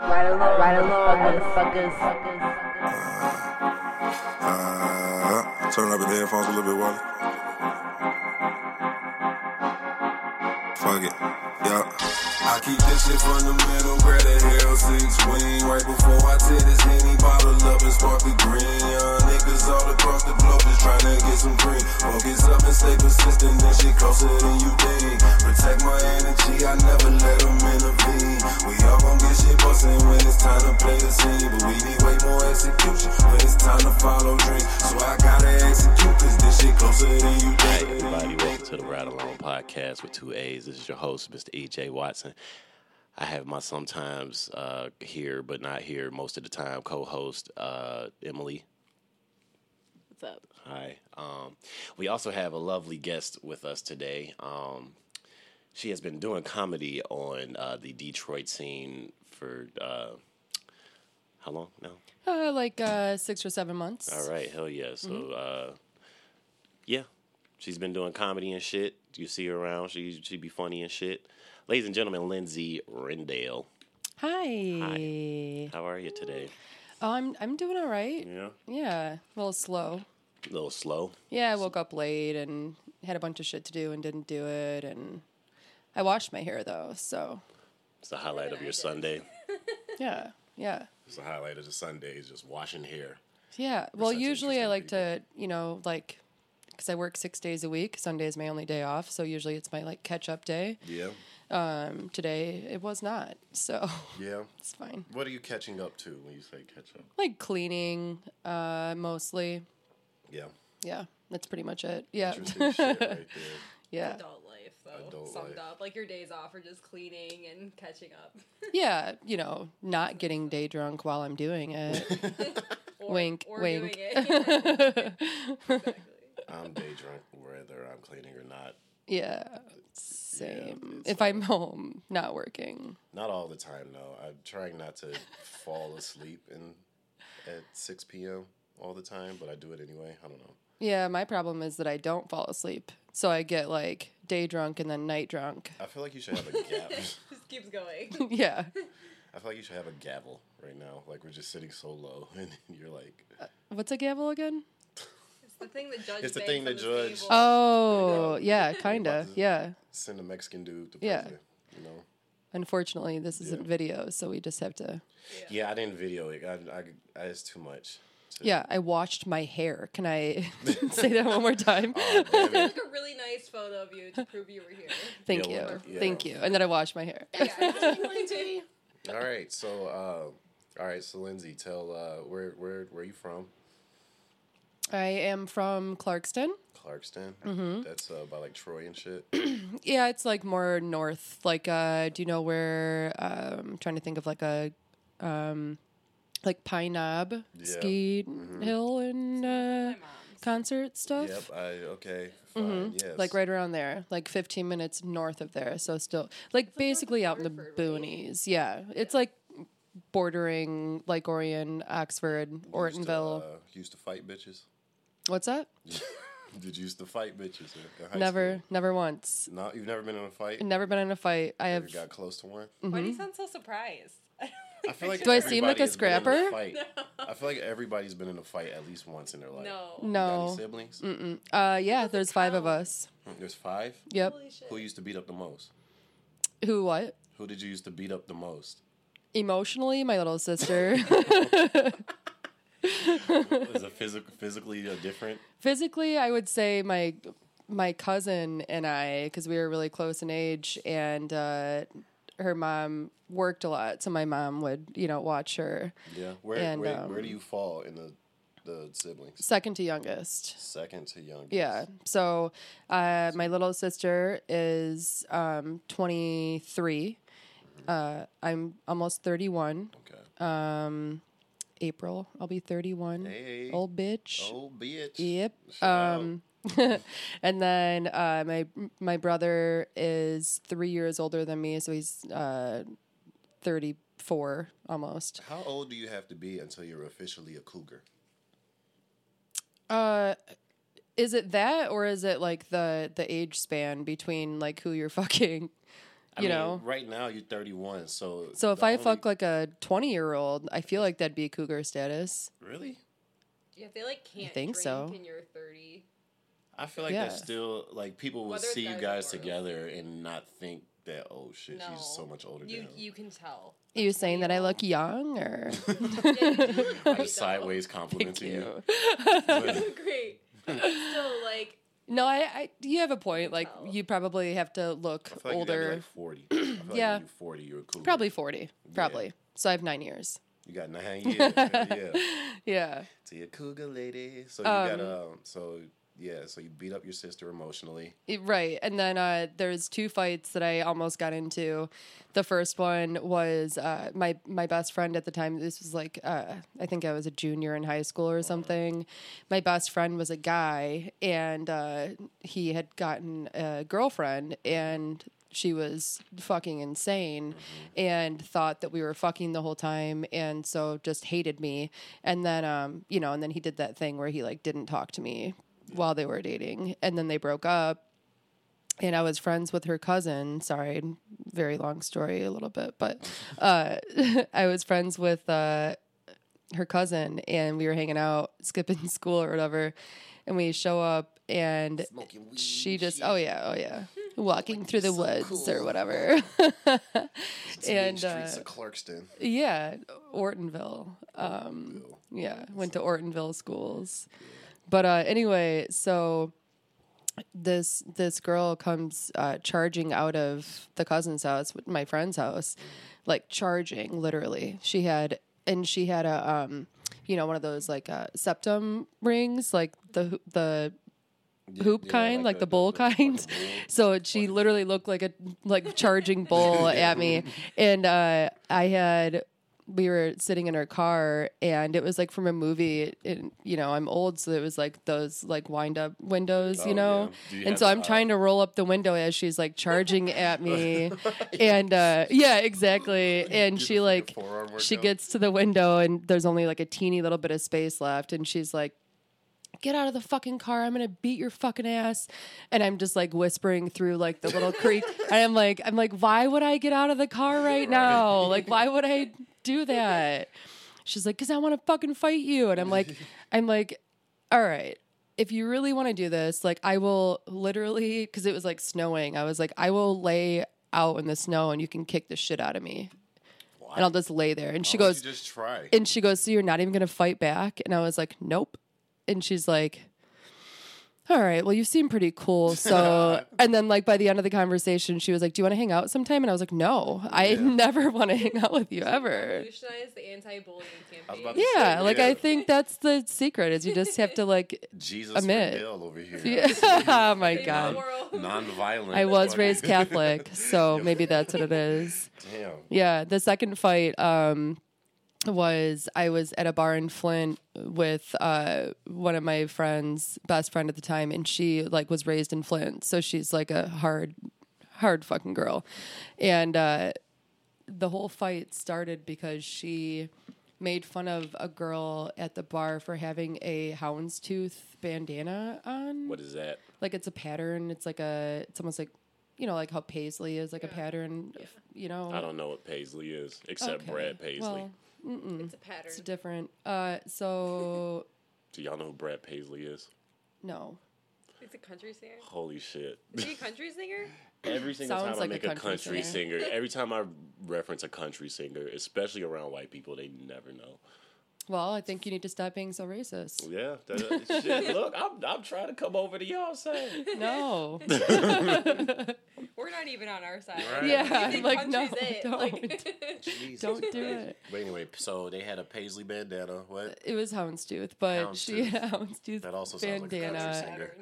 Right along, right along, motherfuckers. Uh, turn up the headphones a little bit, Wally. Fuck it. I keep this shit fundamental, grab a hell six wing. Right before I tear this henny bottle up and spark the green. Young niggas all across the globe just trying to get some green. Focus up and stay persistent, this shit closer than you think. Protect my energy, I never let them intervene. We all gon' get shit bustin' when it's time to play the scene. But we need way more execution when it's time to follow dreams. So I gotta execute, cause this shit closer than you Hi, think. everybody. Welcome to the Ride Along Podcast with two A's. This is your host, Mr. E.J. Watson. I have my sometimes uh, here, but not here most of the time, co host uh, Emily. What's up? Hi. Um, we also have a lovely guest with us today. Um, she has been doing comedy on uh, the Detroit scene for uh, how long now? Uh, like uh, six or seven months. All right, hell yeah. So, uh, yeah, she's been doing comedy and shit. You see her around, she she be funny and shit. Ladies and gentlemen, Lindsay Rendale. Hi. Hi. How are you today? Oh, I'm I'm doing all right. Yeah, Yeah, a little slow. a little slow. Yeah, I woke up late and had a bunch of shit to do and didn't do it. And I washed my hair though, so It's the highlight of your Sunday. yeah, yeah, It's the highlight of the Sunday is just washing hair. yeah. Well, usually I interesting like to, you know, like because I work six days a week. Sunday is my only day off, so usually it's my like catch up day. Yeah, Um, today it was not, so yeah. it's fine. What are you catching up to when you say catch up? Like cleaning, uh, mostly. Yeah, Yeah, that's pretty much it. Yeah. shit right there. Yeah. adult life though Adult summed life. up like your days off are just cleaning and catching up Yeah, you know, not getting day drunk while I'm doing it. or, Wink, or wink. doing it exactly I'm day drunk whether I'm cleaning or not. Yeah. Same. it's if I'm home, not working. Not all the time though. I'm trying not to fall asleep in at 6 p.m. all the time, but I do it anyway. I don't know. Yeah, my problem is that I don't fall asleep. So I get like day drunk and then night drunk. I feel like you should have a gavel. just keeps going yeah. I feel like you should have a gavel right now. Like we're just sitting so low, and you're like, uh, What's a gavel again? It's the thing that judge It's the thing that judge- Oh, yeah, kinda. Yeah. send a Mexican dude to Yeah. prison. You know? Unfortunately, this isn't Yeah. video, so we just have to. Yeah, I didn't video it. I, I, I it's too much. to- Yeah, I washed my hair. Can I say that one more time? Oh, damn it. took a really nice photo of you to prove you were here Thank Yeah, you. well, yeah. Thank you. And then I washed my hair. yeah. all right, so uh, all right, so Lindsay, tell uh, where where where are you from? I am from Clarkston. Clarkston. Mm-hmm. That's uh, by like Troy and shit. Yeah, it's like more north. Like, uh, do you know where? Um, I'm trying to think of like a, um, like Pine Knob Yeah. ski hill and uh, concert stuff. yep. I okay. Fine. Yes. Mm-hmm. Like right around there, like 15 minutes north of there. So still, like basically out in the boonies. Yeah, it's like bordering like Orion, Oxford, Used to, Ortonville. uh, used to fight bitches. What's that? Did you used to fight bitches in, in high Never, school? never once. No, you've never been in a fight. Never been in a fight. I Ever have. got close to one. why do you sound so surprised I feel like Do I seem like a everybody has been in a scrapper? fight. I feel like everybody's been in a fight at least once in their life. no You got any No. siblings? Uh, yeah, there's five of us. There's five. Yep. Holy shit. Who used to beat up the most? Who? What? Who did you used to beat up the most? Emotionally, my little sister. Is it physic- physically uh, different? Physically, I would say my my cousin and I, because we were really close in age, and uh, her mom worked a lot, so my mom would, you know, watch her. Yeah. Where And, where, where um, do you fall in the the siblings? Second to youngest. Second to youngest. Yeah. So uh, my little sister is um, 23. Uh, I'm almost 31. Okay. Um, April, I'll be 31. Hey. Old bitch. Oh, bitch. Yep. Um, and then uh, my my brother is three years older than me, so he's uh, 34 almost. How old do you have to be until you're officially a cougar? Uh, is it that, or is it like the the age span between like who you're fucking? I You mean, know. right now you're 31, so So if I only- fuck like a 20 year old, I feel like that'd be cougar status. really, Yeah, if they like can't think drink so. and you're 30. I feel like Yeah. that's still like people will Whether see you guys or guys together and not think that oh shit No. she's so much older You than him. you can tell. Are you saying that I look young or? Yeah, you look great, sideways complimenting to you. though. You look great. Still, like No, I, I. You have a point. Like tell. you probably have to look I feel like you gotta be older. like 40. I feel like Yeah. you're 40, you're a cougar. Probably 40. Probably. So I have nine years. You got nine years. Yeah. Yeah. So you're a cougar lady. So you got um. So yeah. So you beat up your sister emotionally. It- Right. And then uh, there's two fights that I almost got into. The first one was uh, my my best friend at the time. This was like uh, I think I was a junior in high school or something. My best friend was a guy, and uh, he had gotten a girlfriend, and she was fucking insane, and thought that we were fucking the whole time, and so just hated me. And then um, you know, and then he did that thing where he like didn't talk to me while they were dating, and then they broke up and I was friends with her cousin. Sorry, very long story, a little bit, but uh, I was friends with uh, her cousin, and we were hanging out, skipping school or whatever, and we show up, and she just, oh yeah, oh yeah, walking through the woods or whatever, and streets uh, of Clarkston. yeah, Ortonville. Um, yeah, went to Ortonville schools. But uh, anyway, so this this girl comes uh, charging out of the cousin's house, my friend's house, like charging literally. She had and she had a um, you know, one of those like uh, septum rings, like the the hoop yeah, kind, like like, the- the bull the- the kind. So she literally looked like a like charging bull at me, and uh, I had we were sitting in her car, and it was like from a movie. And you know, I'm old, so it was like those like wind up windows, Oh, you know. yeah. You And so I'm trying to roll up the window as she's like charging at me, and uh, yeah, exactly. And she like she gets to the window, and there's only like a teeny little bit of space left, and she's like get out of the fucking car. I'm gonna beat your fucking ass. And I'm just like whispering through like the little creek. And I'm like, I'm like, why would I get out of the car right now? Like, why would I do that? She's like, cause I want to fucking fight you. And I'm like, I'm like, all right. If you really want to do this, like, I will literally, because it was like snowing. I was like, I will lay out in the snow and you can kick the shit out of me. And I'll just lay there. And she goes, just try. and she goes, So you're not even going to fight back? And I was like, Nope. And she's like, All right, well, you seem pretty cool. So, and then, like, by the end of the conversation, she was like, Do you want to hang out sometime? And I was like, No, I never want to hang out with you ever. revolutionize the anti-bullying campaign. Yeah, say, like, yeah. I think that's the secret is you just have to, like, Jesus admit. Miguel over here. yeah. oh my God. world. Non-violent. I was raised Catholic, so maybe that's what it is. Damn. Yeah, the second fight um, was I was at a bar in Flint with uh, one of my friends, best friend at the time, and she like was raised in Flint, so she's like a hard, hard fucking girl, and uh, the whole fight started because she made fun of a girl at the bar for having a houndstooth bandana on What is that? like it's a pattern. It's like a it's almost like you know like how paisley is like a pattern. You know, I don't know what Paisley is except Okay. Brad Paisley. Well, It's a pattern. it's different. Uh, so Do y'all know who Brad Paisley is? no, It's a country singer. Holy shit. Is he a country singer? Every single Sounds time I like a make a country country, singer. singer. every time I reference a country singer, especially around white people, they never know. Well, I think you need to stop being so racist. Yeah, that, uh, shit. Look, I'm, I'm trying to come over to y'all side. No, We're not even on our side. Right. Yeah, You I'm think like, no, it. don't. Like- Jesus don't do Christ. it. But anyway, so they had a Paisley bandana. What? It was houndstooth, but she had a houndstooth That also sounds like a country singer.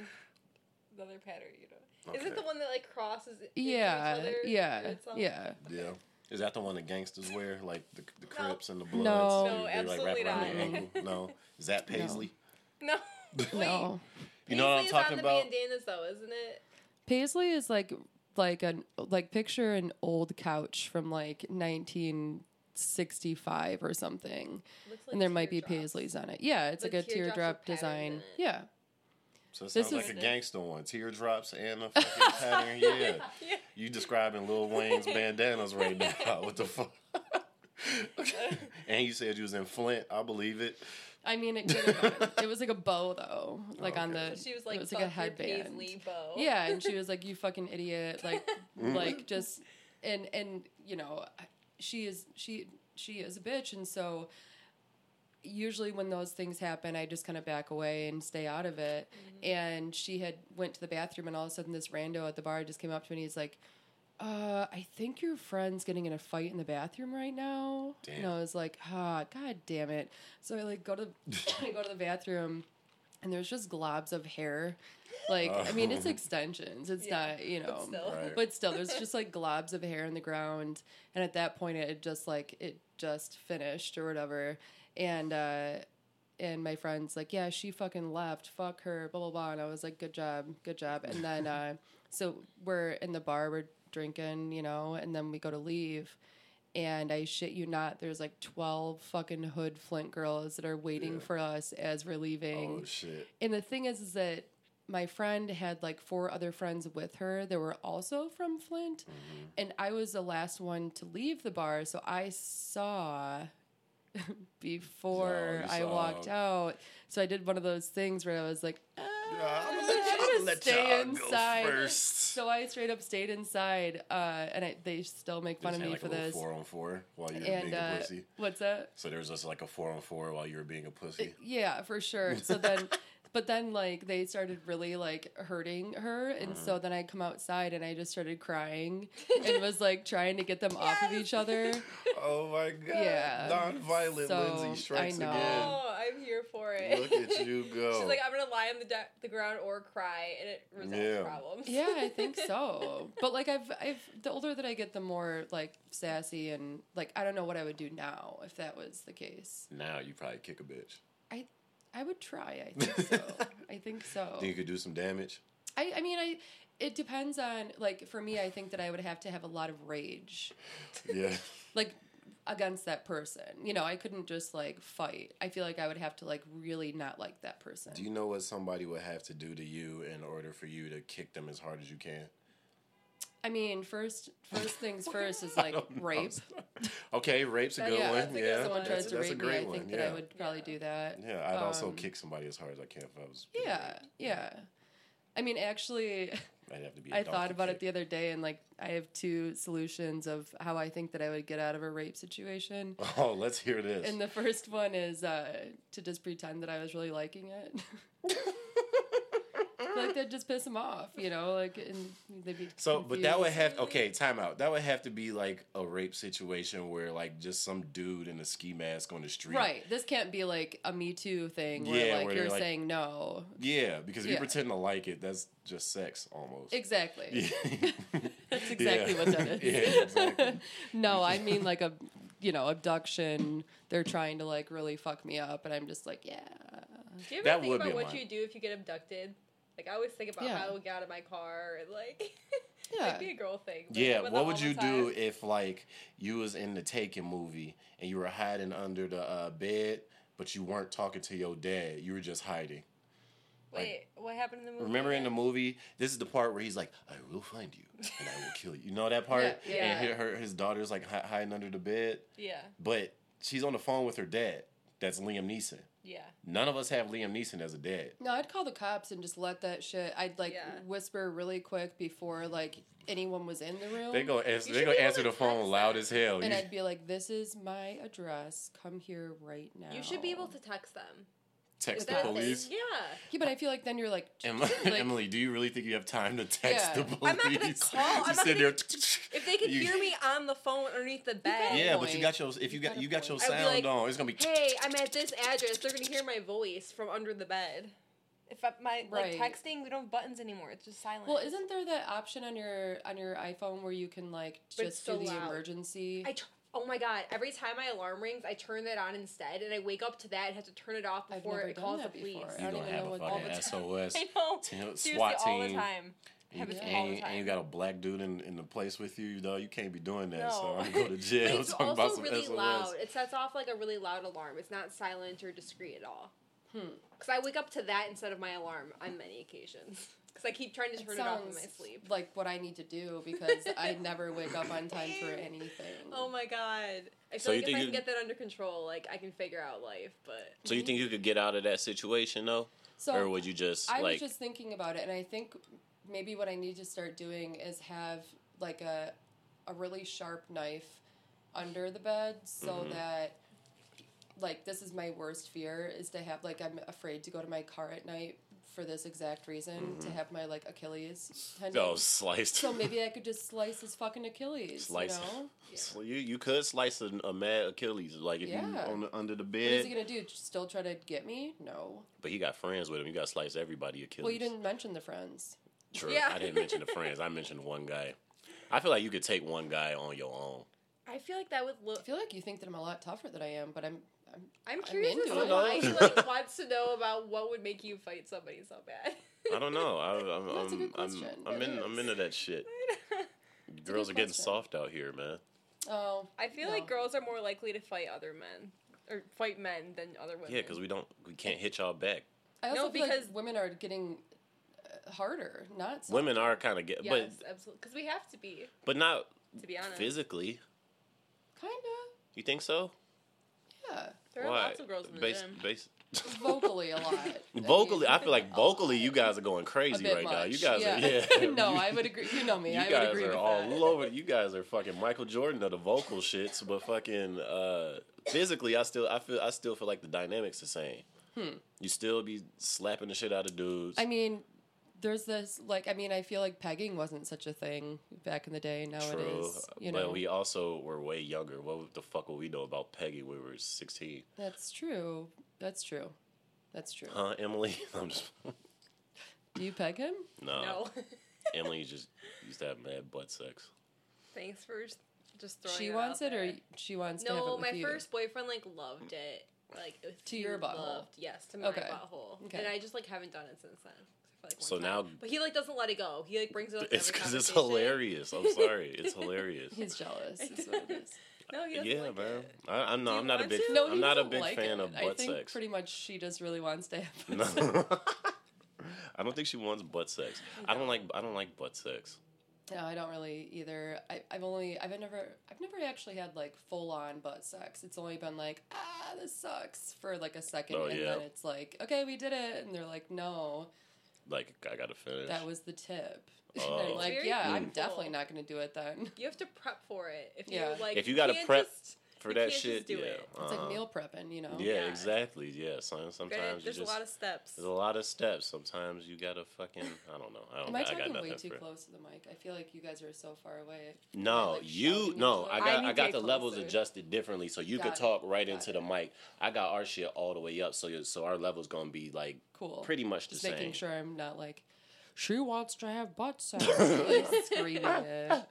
Another pattern, you know. Is Okay. it the one that like crosses? yeah, each other? yeah, It's all- yeah. Yeah. Is that the one the gangsters wear, like the, the No. Crips and the Bloods? No. No, they, they, like, absolutely wrap not. their ankle. No, is that Paisley? No. Wait, No, You know what I'm Paisley's talking on about? the bandanas though, isn't it? Paisley is like like an like picture an old couch from like 1965 or something, Looks like and there might be teardrops. Paisleys on it. Yeah, it's The like a teardrops with teardrop design. Yeah, So it This sounds like is- a gangster one. Teardrops and a fucking pattern. Yeah. You describing Lil Wayne's bandanas right now. What the fuck? and you said you was in Flint. I believe it. I mean, it, could have been- it was like a bow though, like on Okay. the. She was like, it was like a headband. bow." Yeah, and she was like, "You fucking idiot!" Like, mm-hmm. like just and and you know, she is she she is a bitch, and so usually when those things happen, I just kind of back away and stay out of it. And she had went to the bathroom, and all of a sudden, this rando at the bar just came up to me. and He's like. Uh, I think your friend's getting in a fight in the bathroom right now. And I was like, ah, god damn it. So I like go to I go to the bathroom and there's just globs of hair. Like, I mean, it's extensions. It's Yeah, not, you know, still. Right. but still, there's just like globs of hair in the ground. And at that point, it just like, it just finished or whatever. And, uh, and my friend's like, yeah, she fucking left. Fuck her, blah, blah, blah. And I was like, good job, good job. And then, uh, so we're in the bar, we're drinking, you know, and then we go to leave. And I shit you not, there's like 12 fucking hood Flint girls that are waiting Yeah. for us as we're leaving. Oh shit. And the thing is, is that my friend had like four other friends with her that were also from Flint, Mm-hmm. and I was the last one to leave the bar, so I saw before I walked out. So I did one of those things where I was like, ah, I'm gonna I'm gonna I'm gonna stay inside. So I straight up stayed inside, uh, and I, they still make fun of me like, for a this. Four on four while you were And being a uh, pussy. what's that? So there was just like a four on four while you were being a pussy. Yeah, for sure. So then, but then like they started really like hurting her, and so mm. then I come outside and I just started crying and was like trying to get them off of each other. Oh my god. Yeah. Non-violent So, Lindsay strikes I know. again. Oh, I'm here for it. Look at you go. She's like, I'm gonna lie on the de- the ground or cry, and it resolves Yeah. problems. Yeah, I think so. But like I've I've the older that I get, the more like sassy and like I don't know what I would do now if that was the case. now you probably kick a bitch. I I would try. I think so. I think so. Think you could do some damage? I, I mean, I. It depends on like for me. I think that I would have to have a lot of rage, Yeah. like against that person. You know, I couldn't just like fight. I feel like I would have to like really not like that person. Do you know what somebody would have to do to you in order for you to kick them as hard as you can? I mean, first first things first is like rape. Okay, rape's a good yeah, one. that's a good yeah, one. Someone tries that's, to rape me. I think one. that yeah. I would probably do that. Yeah, I'd also Um, kick somebody as hard as I can if I was. Yeah, raped. yeah. I mean, actually, I'd have to be. I thought about it the other day, and like, I have two solutions of how I think that I would get out of a rape situation. Oh, let's hear this. And the first one is uh, to just pretend that I was really liking it. Like that just piss them off, you know, like and they'd be So, but that would have okay. Time out. That would have to be like a rape situation where like just some dude in a ski mask on the street. right. This can't be like a Me Too thing where Yeah, like where you're like- saying no. Yeah, because if you Yeah. pretend to like it, that's just sex almost. Exactly. Yeah. That's exactly Yeah. what that is. Yeah, exactly. no, I mean like a you know abduction. They're trying to like really fuck me up, and I'm just like, yeah. Do you ever That think would about what mine. you do if you get abducted? Like I always think about Yeah. how I would get out of my car and like Yeah. might be a girl thing. Yeah, what would you the do if like you was in the Taken movie and you were hiding under the uh, bed, but you weren't talking to your dad? You were just hiding. Wait, what happened in the movie? Remember in the movie, this is the part where he's like, "I will find you and I will kill you." You know that part? Yeah, yeah. And her, her his daughter's like hiding under the bed, Yeah, but she's on the phone with her dad. That's Liam Neeson. Yeah. None of us have Liam Neeson as a dad. No, I'd call the cops and just let that shit. I'd like Yeah. whisper really quick before like anyone was in the room. They go answer. You They should go be answer the phone loud them. as hell. and You- I'd be like, "This is my address. Come here right now." You should be able to text them. Text the that a police. Yeah. Yeah, but I feel like then you're like, Em- like Emily, do you really think you have time to text Yeah. the police? I'm not gonna call- I'm not gonna- there. If they could you- hear me on the phone underneath the bed. Yeah, but you got your if you got got you got your point. I'd be sound like, on. It's gonna be. Hey, I'm at this address. They're gonna hear my voice from under the bed. If I, my Right. like texting, we don't have buttons anymore. It's just silent. well, isn't there that option on your on your iPhone where you can like But it's just do so the loud. emergency? I tr- oh my god! Every time my alarm rings, I turn that on instead, and I wake up to that and have to turn it off before it calls the police. before. You're don't gonna even have know a what all fucking the SOS. I know. Team- Seriously, SWAT all the time. And, Happens and, all the and you got a black dude in, in the place with you, though. You can't be doing that. No. So I'm gonna go to jail. it's talking about also some really SOS. loud. It sets off like a really loud alarm. It's not silent or discreet at all. Hmm. Because I wake up to that instead of my alarm on many occasions. Because I keep trying to turn it, off in my sleep. like what I need to do because I never wake up on time for anything. Oh my god! I feel So like if I you- can get that under control, like I can figure out life. But So you think you could get out of that situation though, So or would you just I like? was just thinking about it, and I think maybe what I need to start doing is have like a a really sharp knife under the bed, so Mm-hmm. that like this is my worst fear is to have like I'm afraid to go to my car at night for this exact reason to have my like Achilles tendon. Mm-hmm. Oh, sliced. So maybe I could just slice his fucking Achilles. Slice. You know? So you you could slice a, a mad Achilles like if you Yeah. on the, under the bed. What is he gonna do? Still try to get me? No. but he got friends with him. You got to slice everybody Achilles. Well, you didn't mention the friends. True. Yeah. I didn't mention the friends. I mentioned one guy. I feel like you could take one guy on your own. I feel like that would look. I feel like you think that I'm a lot tougher than I am, but I'm. I'm I'm I'm curious as to why he like wants to know about what would make you fight somebody so bad. I don't know. I, I'm, That's a I'm, good I'm, question. I'm, It in, I'm into that shit. Girls are getting question. soft out here, man. Oh. I feel No. like girls are more likely to fight other men or fight men than other women. Yeah, because we don't, we can't hit y'all back. I also No, feel because- like women are getting uh, harder, not softer. Women are kind of get, yes, but absolutely, because we have to be. but not To be honest, physically. Kinda. You think so? Yeah. there are Why? lots of girls in the gym. Vocally a lot. Vocally, I feel like vocally, you guys are going crazy bit right now. You guys yeah. are, yeah. no, I would agree. You know me. You I would guys agree are with all that. over. You guys are fucking Michael Jordan of the vocal shits, but fucking uh, physically, I still, I feel, I still feel like the dynamics the same. You still be slapping the shit out of dudes. Hmm. I mean, there's this like I mean I feel like pegging wasn't such a thing back in the day. Now True, it is. You know. but we also were way younger. What the fuck would we know about Peggy? when We were sixteen, That's true. That's true. That's true. huh, Emily? I'm just Do you peg him? no. no, Emily just used to have mad butt sex. thanks for just throwing. She it wants out it, or she wants to have it no. with My you. first boyfriend like loved it, like if To your butthole. Loved, yes, to my Okay. butthole, Okay. and I just like haven't done it since then. I like So time. now- but he like doesn't let it go. He like brings it up. It's because because it's hilarious. I'm sorry, it's hilarious. He's jealous. Is what it is. No, he doesn't Yeah, like man. it. I, I'm Do not. I'm not a big. to? No, I'm not a big like fan it. of I butt think sex. pretty much she just really wants to have. Butt No. I don't think she wants butt sex. I don't like. I don't like butt sex. No, I don't really either. I, I've only, I've never, I've never actually had like full on butt sex. It's only been like, ah, this sucks for like a second, Oh, and yeah. then it's like, okay, we did it, and they're like, no, Like I gotta finish. that was the tip. Oh. I'm like, Very yeah, I'm painful. definitely not going to do it then. You have to prep for it. If Yeah. you like, If you gotta can't prep just- for that shit. do yeah. it. It's uh-huh. like meal prepping, you know. Yeah, Yeah. exactly. Yeah. Granted, sometimes you there's just. a lot of steps. there's a lot of steps. Sometimes you gotta fucking. I don't know. I don't. Am I I talking way too close to the mic? I feel like you guys are so far away. No, like, you no. I got I I, got the levels adjusted differently, so you could it. talk right Got into it. the mic. I got our shit all the way up, so so our level's gonna be like Cool. pretty much the Just same. making sure I'm not like, she wants to have butt sex. screaming it.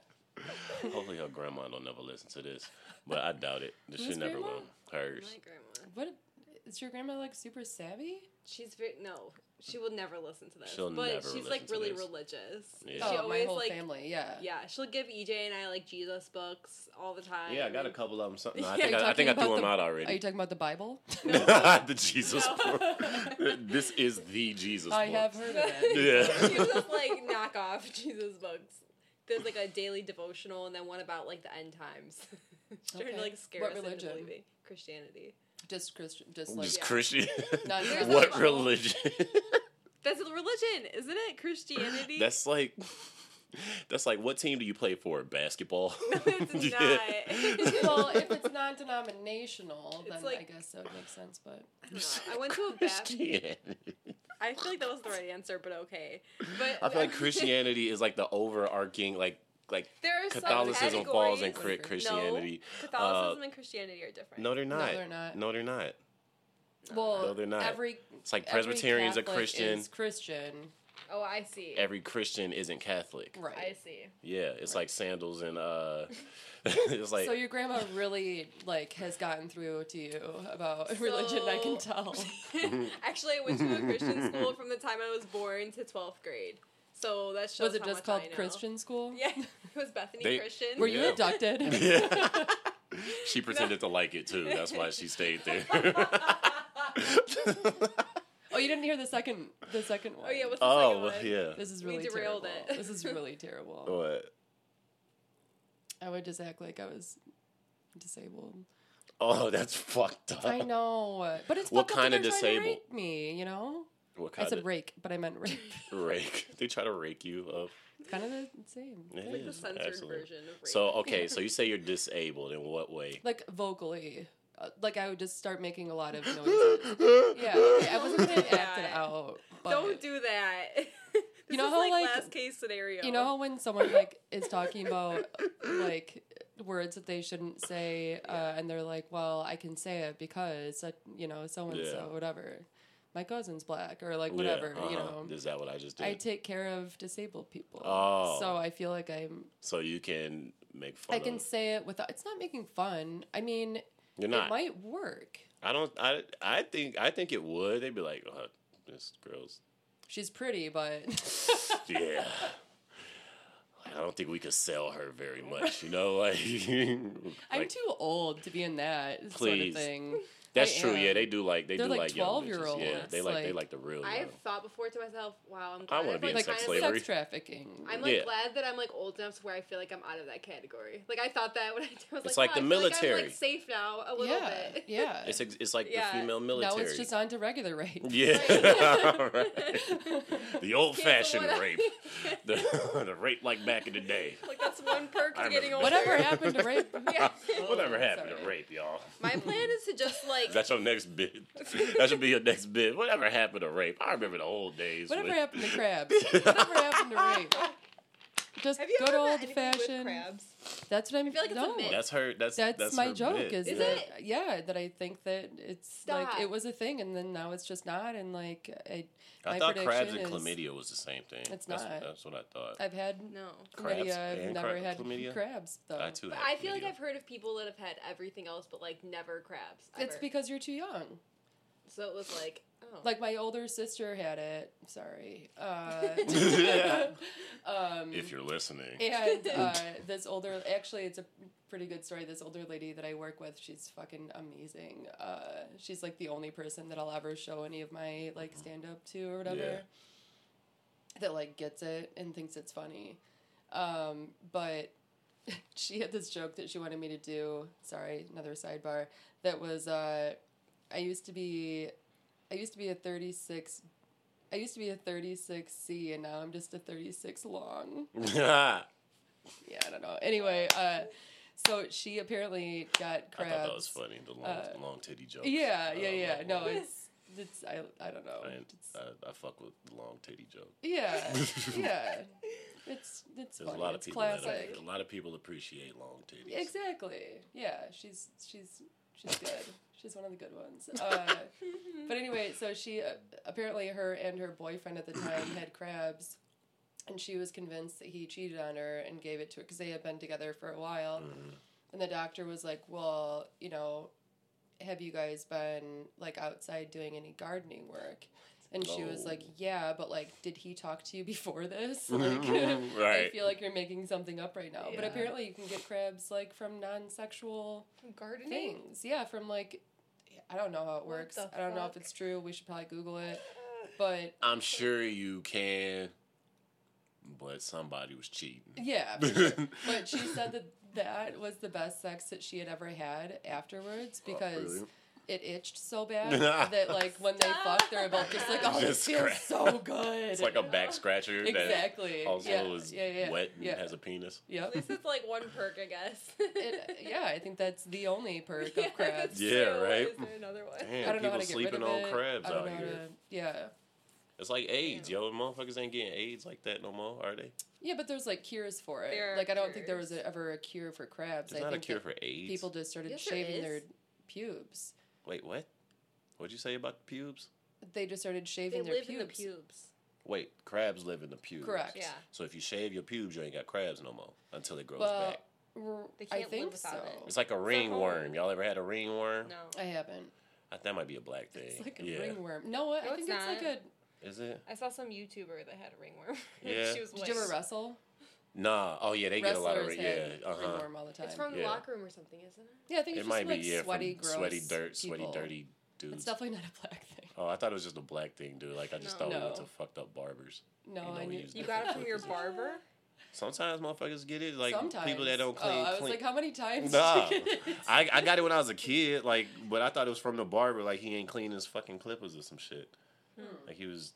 Hopefully, her grandma don't never listen to this, but I doubt it. She Whose never grandma? will. Hers. My grandma. What is your grandma like super savvy? She's very no. She will never listen to this. She'll but never she's listen like to really this. religious. Yeah. She oh, my always whole like family, yeah. yeah. She'll give EJ and I like Jesus books all the time. Yeah, I got a couple of them. Something. No, I think I, I think I threw about them out already. Are you talking about the Bible? the Jesus book. this is the Jesus book. I book. have heard of it. Yeah. she was just like knock off Jesus books. There's like a daily devotional and then one about like the end times. She's trying Okay. to like scare What us religion? into believing Christianity. Just Christian, just like Just yeah. Christian. Not- what religion? That's a religion, isn't it? Christianity. That's like. That's like what team do you play for? Basketball. it's Yeah. not. well, if it's non-denominational, then like- I guess that would make sense. But I. I went to a Baptist. Christianity. I feel like that was the right answer, but okay. But I feel like Christianity is like the overarching like like there are Catholicism falls in subcategories. Christianity. No, Catholicism uh, and Christianity are different. No, they're not. they're not. No, they're not. well, No, they're not. Every It's like every Presbyterian's a Christian. Is Christian, Oh, I see. Every Christian isn't Catholic. right? I see. Yeah, it's like sandals and uh, it's like so your grandma really like has gotten through to you about religion. I can tell. Actually, I went to a Christian school from the time I was born to 12th grade. So that shows Was it how just much called Christian school? Yeah, it was Bethany They- Christian. Were you Yeah. abducted? yeah. she pretended to like it too. That's why she stayed there. Oh, you didn't hear the second the second one. Oh yeah, what's the Oh, second one? yeah. This is We really derailed terrible. it. This is really terrible. What? I would just act like I was disabled. Oh, that's fucked up. I know, but it's What fucked up kind of they're to disabled? rape me, you know. What kind? I kind said of rake, but I meant rape. rake? They try to rake you up. it's kind of the same. It Like the censored absolutely. version of rape. So okay, so you say you're disabled in what way? Like vocally, uh, like I would just start making a lot of noises. yeah, okay, I wasn't gonna act it out. But Don't do that. This know is how, like, like- last case scenario. You know how when someone like is talking about like words that they shouldn't say, uh, and they're like, "Well, I can say it because uh, you know so and Yeah. so, whatever." My cousin's black, or like whatever. Yeah, You uh-huh. know, Is that what I just did? I take care of disabled people. Oh. so I feel like I'm. so you can make fun I can of say it without. It's not making fun. I mean, You're it might work. I don't I I think I think it would. They'd be like, oh, this girl's She's pretty, but yeah. I don't think we could sell her very much, you know. Like, I'm too old to be in that sort of thing. That's true. Yeah, they do like they They're do like like, young bitches. 12-year-olds, Yeah, they like, they like- like the real. I've thought before to myself, wow, I'm I wanna I've, be like, in Like sex kind of slavery. sex trafficking. I'm like Yeah. glad that I'm like old enough to where I feel like I'm out of that category. Like I thought that when I was It's like, like wow, the I feel Like military. I'm like safe now a little yeah, bit. yeah. It's ex- it's like Yeah. the female military. now it's just on to regular rape. yeah, right. the old fashioned Cancel rape, the, the rape like back in the day. like that's one perk I to getting older. remember. Whatever happened to rape? Yeah. Whatever happened sorry. to rape, y'all? My plan is to just like That's your next bit. That should be your next bit. Whatever happened to rape? I remember the old days. Whatever when- happened to crabs? Whatever happened to rape? Just Have you good ever met old anybody with fashioned. crabs? That's what I'm. I feel like it's a no. myth. That's her. That's That's, that's my her joke. bit. Is Is that it? yeah? That I think that it's like it was a thing, and then now it's just not. And like I, I my thought crabs prediction and is- chlamydia was the same thing. It's that's, not. That's what I thought. I've had No. Crabs chlamydia. I've and never cra- had chlamydia? crabs though. I too. But had I feel like chlamydia. I've heard of people that have had everything else but like never crabs. It's ever. because you're too young. so it was like oh Like my older sister had it. Sorry. Uh, um, If you're listening, and uh, this older, actually, it's a pretty good story. This older lady that I work with, she's fucking amazing. Uh, she's like the only person that I'll ever show any of my like stand up to or whatever. Yeah. That like gets it and thinks it's funny. Um, but she had this joke that she wanted me to do. Sorry, another sidebar. That was uh, I used to be, I used to be a thirty six. I used to be a 36C and now I'm just a 36 long. Yeah, I don't know. Anyway, uh, so she apparently got crabs. I thought that was funny. The long, Uh, long titty joke. Yeah, yeah, yeah. No, it's it's I I don't know. I, I, I fuck with the long titty joke. yeah, yeah. It's it's There's funny. a lot of it's people. That, a lot of people appreciate long titties. Exactly. Yeah, she's she's she's good. She's one of the good ones. Uh, but anyway, so she uh, apparently her and her boyfriend at the time had crabs, and she was convinced that he cheated on her and gave it to her because they had been together for a while. Mm-hmm. And the doctor was like, "Well, you know, have you guys been like outside doing any gardening work?" And she was like, oh. "Yeah, but like, did he talk to you before this? Like, I feel like you're making something up right now. But apparently, you can get crabs like from non-sexual gardening. things. Yeah, from like, I don't know how it works. I don't know if it's true. We should probably Google it. But I'm sure you can, but somebody was cheating. yeah, sure. but she said that that was the best sex that she had ever had afterwards oh, because. really? It itched so bad that like when they fuck, they're about just like, oh, this feels so good. It's like a back scratcher exactly. that also yeah. is yeah, yeah, wet and yeah. has a penis. Yep. At least it's like one perk, I guess. It, yeah, I think that's the only perk of crabs. Yeah, So, right? Another one? Damn, I don't know how people to sleeping on crabs out here. to- yeah, It's like AIDS, yo. Motherfuckers ain't getting AIDS like that no more, are they? yeah, but there's like cures for it. There like I don't think there was a, ever a cure for crabs. There's I not a cure for AIDS. people just started Yes, shaving their pubes. Wait, what? What'd you say about the pubes? They just started They shaving their live pubes. in the pubes. Wait, crabs live in the pubes. Correct. Yeah. So if you shave your pubes, you ain't got crabs no more until it grows Well, back. They I can't live think without so. it. It's like a ringworm. Y'all ever had a ringworm? No. I haven't. I, that might be a black thing. It's like a yeah. ringworm. No, I No, think it's it's like a. Is it? I saw some YouTuber that had a ringworm. Yeah. she was Did you ever wrestle? Nah. Oh yeah, they get a lot of Wrestlers yeah. Uh huh. all the time. It's from the Yeah. locker room or something, isn't it? yeah, I think It it's might just be like yeah sweaty, from gross sweaty dirt, sweaty dirty dudes. It's definitely not a black thing. Oh, I thought it was just a black thing, dude. Like I just No. thought we went to fucked up barbers. No, You know, I knew. You got it from your barber? Sometimes motherfuckers get it, like Sometimes people that don't clean. Oh, I was clean. like, how many times? Nah, did you get it? I, I got it when I was a kid, like, but I thought it was from the barber, like he ain't cleaning his fucking clippers or some shit. Like he was,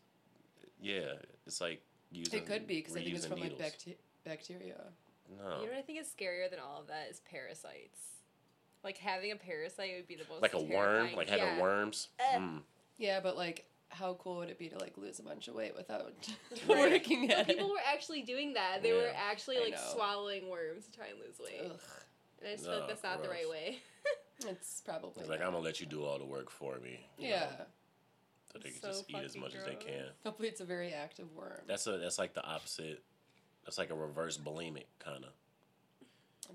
yeah, it's like using. It could be because I think it's from like needles. bacte- bacteria. No, You know what I think is scarier than all of that is parasites. Like having a parasite would be the most like a worm, terrifying- like having yeah. worms. Eh. Mm. Yeah, but like, how cool would it be to like lose a bunch of weight without working But at it? people were actually doing that. They were actually like swallowing worms to try and lose weight. Ugh, And I just feel like Ugh, that's not the right way. it's probably It's like. I'm gonna let you do all the work for me. yeah. know, so they can So just eat as fucking much as they can. Hopefully, it's a very active worm. That's a that's like the opposite. That's like a reverse bulimic kind of.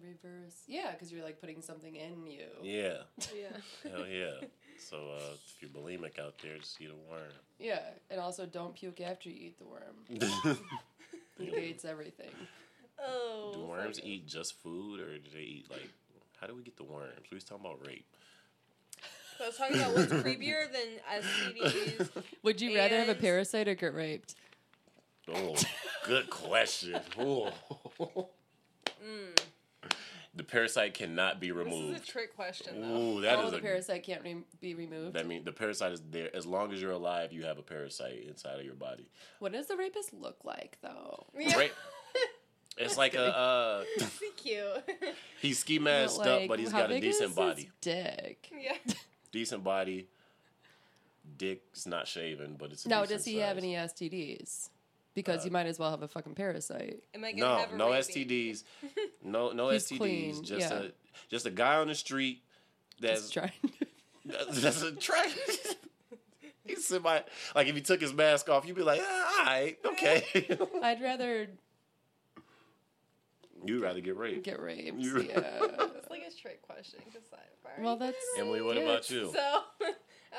Reverse. Yeah, because you're like putting something in you. Yeah, yeah. hell yeah. So uh, if you're bulimic out there, just eat a worm. Yeah, and also don't puke after you eat the worm. Puke eats everything. Oh. Do worms eat just food, or do they eat like? How do we get the worms? We was talking about rape. So I was talking about what's creepier than STDs. Would you rather have a parasite or get raped? Oh, good question. Ooh. The parasite cannot be removed. this is a trick question, though. Ooh, that oh, is the a. parasite can't re- be removed. That mean the parasite is there as long as you're alive. You have a parasite inside of your body. What does the rapist look like, though? Yeah. Right? It's like a uh, Cute. he's ski masked But, up, but he's got a big is decent his body. Dick. yeah. Decent body. Dick's not shaven, but it's a Now, does he have any STDs? Because you might as well have a fucking parasite. Am I gonna No, have a no raping? STDs. No, no He's STDs. clean, just yeah. a just a guy on the street that's Just trying. that's a track. He's semi like if he took his mask off, you'd be like, ah, all right, okay. I'd rather You'd rather get raped. get raped. You- Yeah. It's like a trick question. Well, that's Emily, what Yeah. about you? so.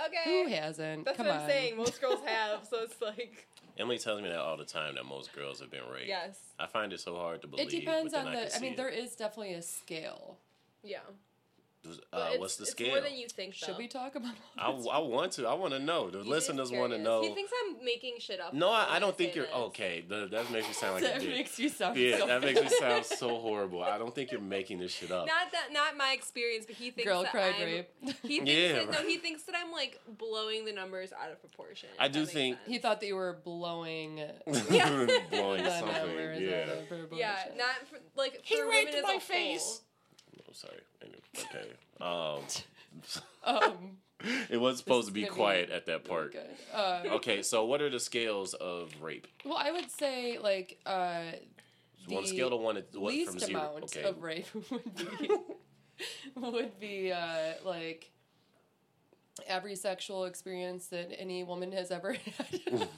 Okay. who hasn't? That's Come what. I'm saying. Most girls have, so it's like Emily tells me that all the time that most girls have been raped. yes, I find it so hard to believe. It depends on I, the. I mean, see there it. is definitely a scale. yeah. Uh, it's- what's the it's scale? more than you think. Should we talk about? I, I want to. I want to know. The He's listeners want to know. He thinks I'm making shit up. no, I, I don't think you're this. okay. The, that makes me sound like a that dick. makes you sound. Yeah, so that makes me sound so horrible. I don't think you're making this shit up. Not that, not my experience, but he thinks Girl that cried I'm, rape. He thinks Yeah, that, no, he thinks that I'm like blowing the numbers out of proportion. I do think- sense. He thought that you were blowing Yeah. Blowing the something. numbers Yeah. out of. Yeah, not for, like He for raped my face. Whole. Oh, sorry. Okay. Um, Um, it was supposed to be gonna be quiet at that part. Uh, Okay, so what are the scales of rape? Well, I would say like uh, One the scale to one, what least from zero? amount Okay. of rape would be would be uh, like every sexual experience that any woman has ever had.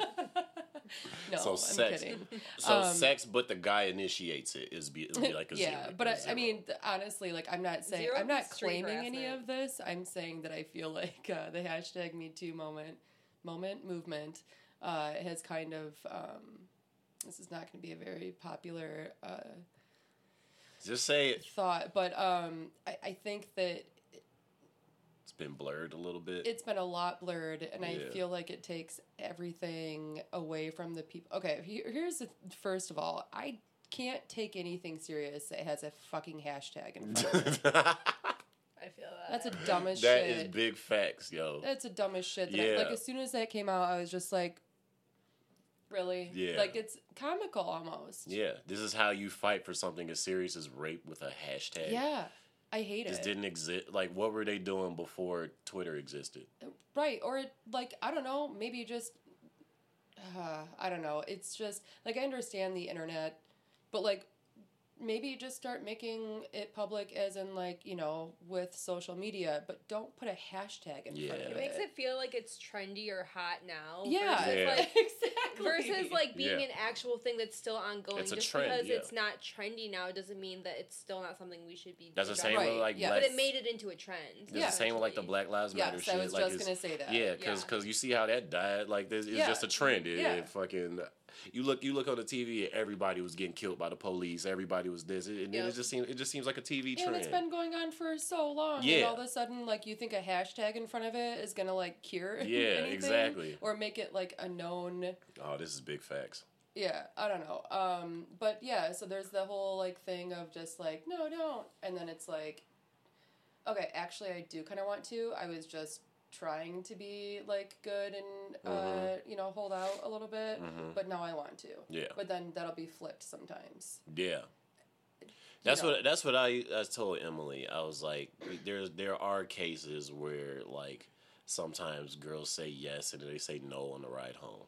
no, So I'm sex. kidding. So Um, sex, but the guy initiates it is be, be like a zero. yeah, but a I, I zero. mean, honestly, like I'm not saying Zero I'm not is street claiming any of this. I'm saying that I feel like uh, the hashtag Me Too moment, moment movement, uh, has kind of. Um, this is not going to be a very popular uh, just say it. thought, but um, I, I think that It's been blurred a little bit. it's been a lot blurred, and I feel like it takes everything away from the people. Okay, here's the first of all, I can't take anything serious that has a fucking hashtag in front of it. I feel that. That's a dumbest That shit. is big facts, yo. That's a dumbest shit. That I, Yeah. like as soon as that came out, I was just like, really? Yeah. Like it's comical almost. Yeah, this is how you fight for something as serious as rape with a hashtag. Yeah. I hate This it. Just didn't exist. Like, what were they doing before Twitter existed? Right. Or it, like I don't know, maybe just uh, I don't know. It's just like I understand the internet, but like maybe just start making it public as in like, you know, with social media, but don't put a hashtag in front Yeah. of it it makes it feel like it's trendy or hot now. Yeah, Versus, Yeah. like, exactly. versus like being Yeah. an actual thing that's still ongoing. It's a Just trend, because yeah. it's not trendy now doesn't mean that it's still not something we should be. That's the doing. same Right, with like yeah. black. But it made it into a trend. It's Yeah. the same with like the. Black Lives Matter Yes, shit. I was like just gonna say that. Yeah, because Yeah. you see how that died. Like this, it's Yeah. just a trend. It, Yeah. it fucking you look you look on the TV and everybody was getting killed by the police. Everybody was this, and then it just seems it just seems like a TV trend. and it's been going on for so long. And Yeah. all of a sudden, like you think a hashtag in front of it is gonna like cure. Yeah, anything, exactly. Or make it like a known. oh, this is big facts. Yeah, I don't know. Um, but yeah, so there's the whole like thing of just like no, don't, and then it's like, okay, actually, I do kind of want to. I was just trying to be like good and uh, Mhm. you know hold out a little bit, Mhm. but now I want to. Yeah. But then that'll be flipped sometimes. Yeah. That's know. what that's what I, I told Emily. I was like, there's there are cases where like sometimes girls say yes and they say no on the ride home.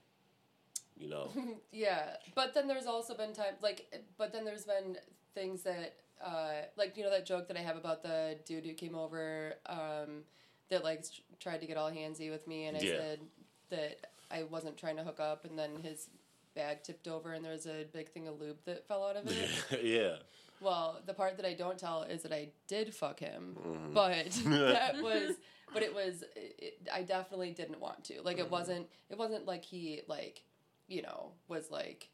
You know, Yeah, but then there's also been time like, but then there's been things that, uh, like you know that joke that I have about the dude who came over, um, that like tried to get all handsy with me, and I Yeah. said that I wasn't trying to hook up, and then his bag tipped over, and there was a big thing of lube that fell out of it. yeah. well, the part that I don't tell is that I did fuck him, Mhm. but that was, but it was, it, I definitely didn't want to. Like it Mm-hmm. wasn't, it wasn't like he like, you know, was like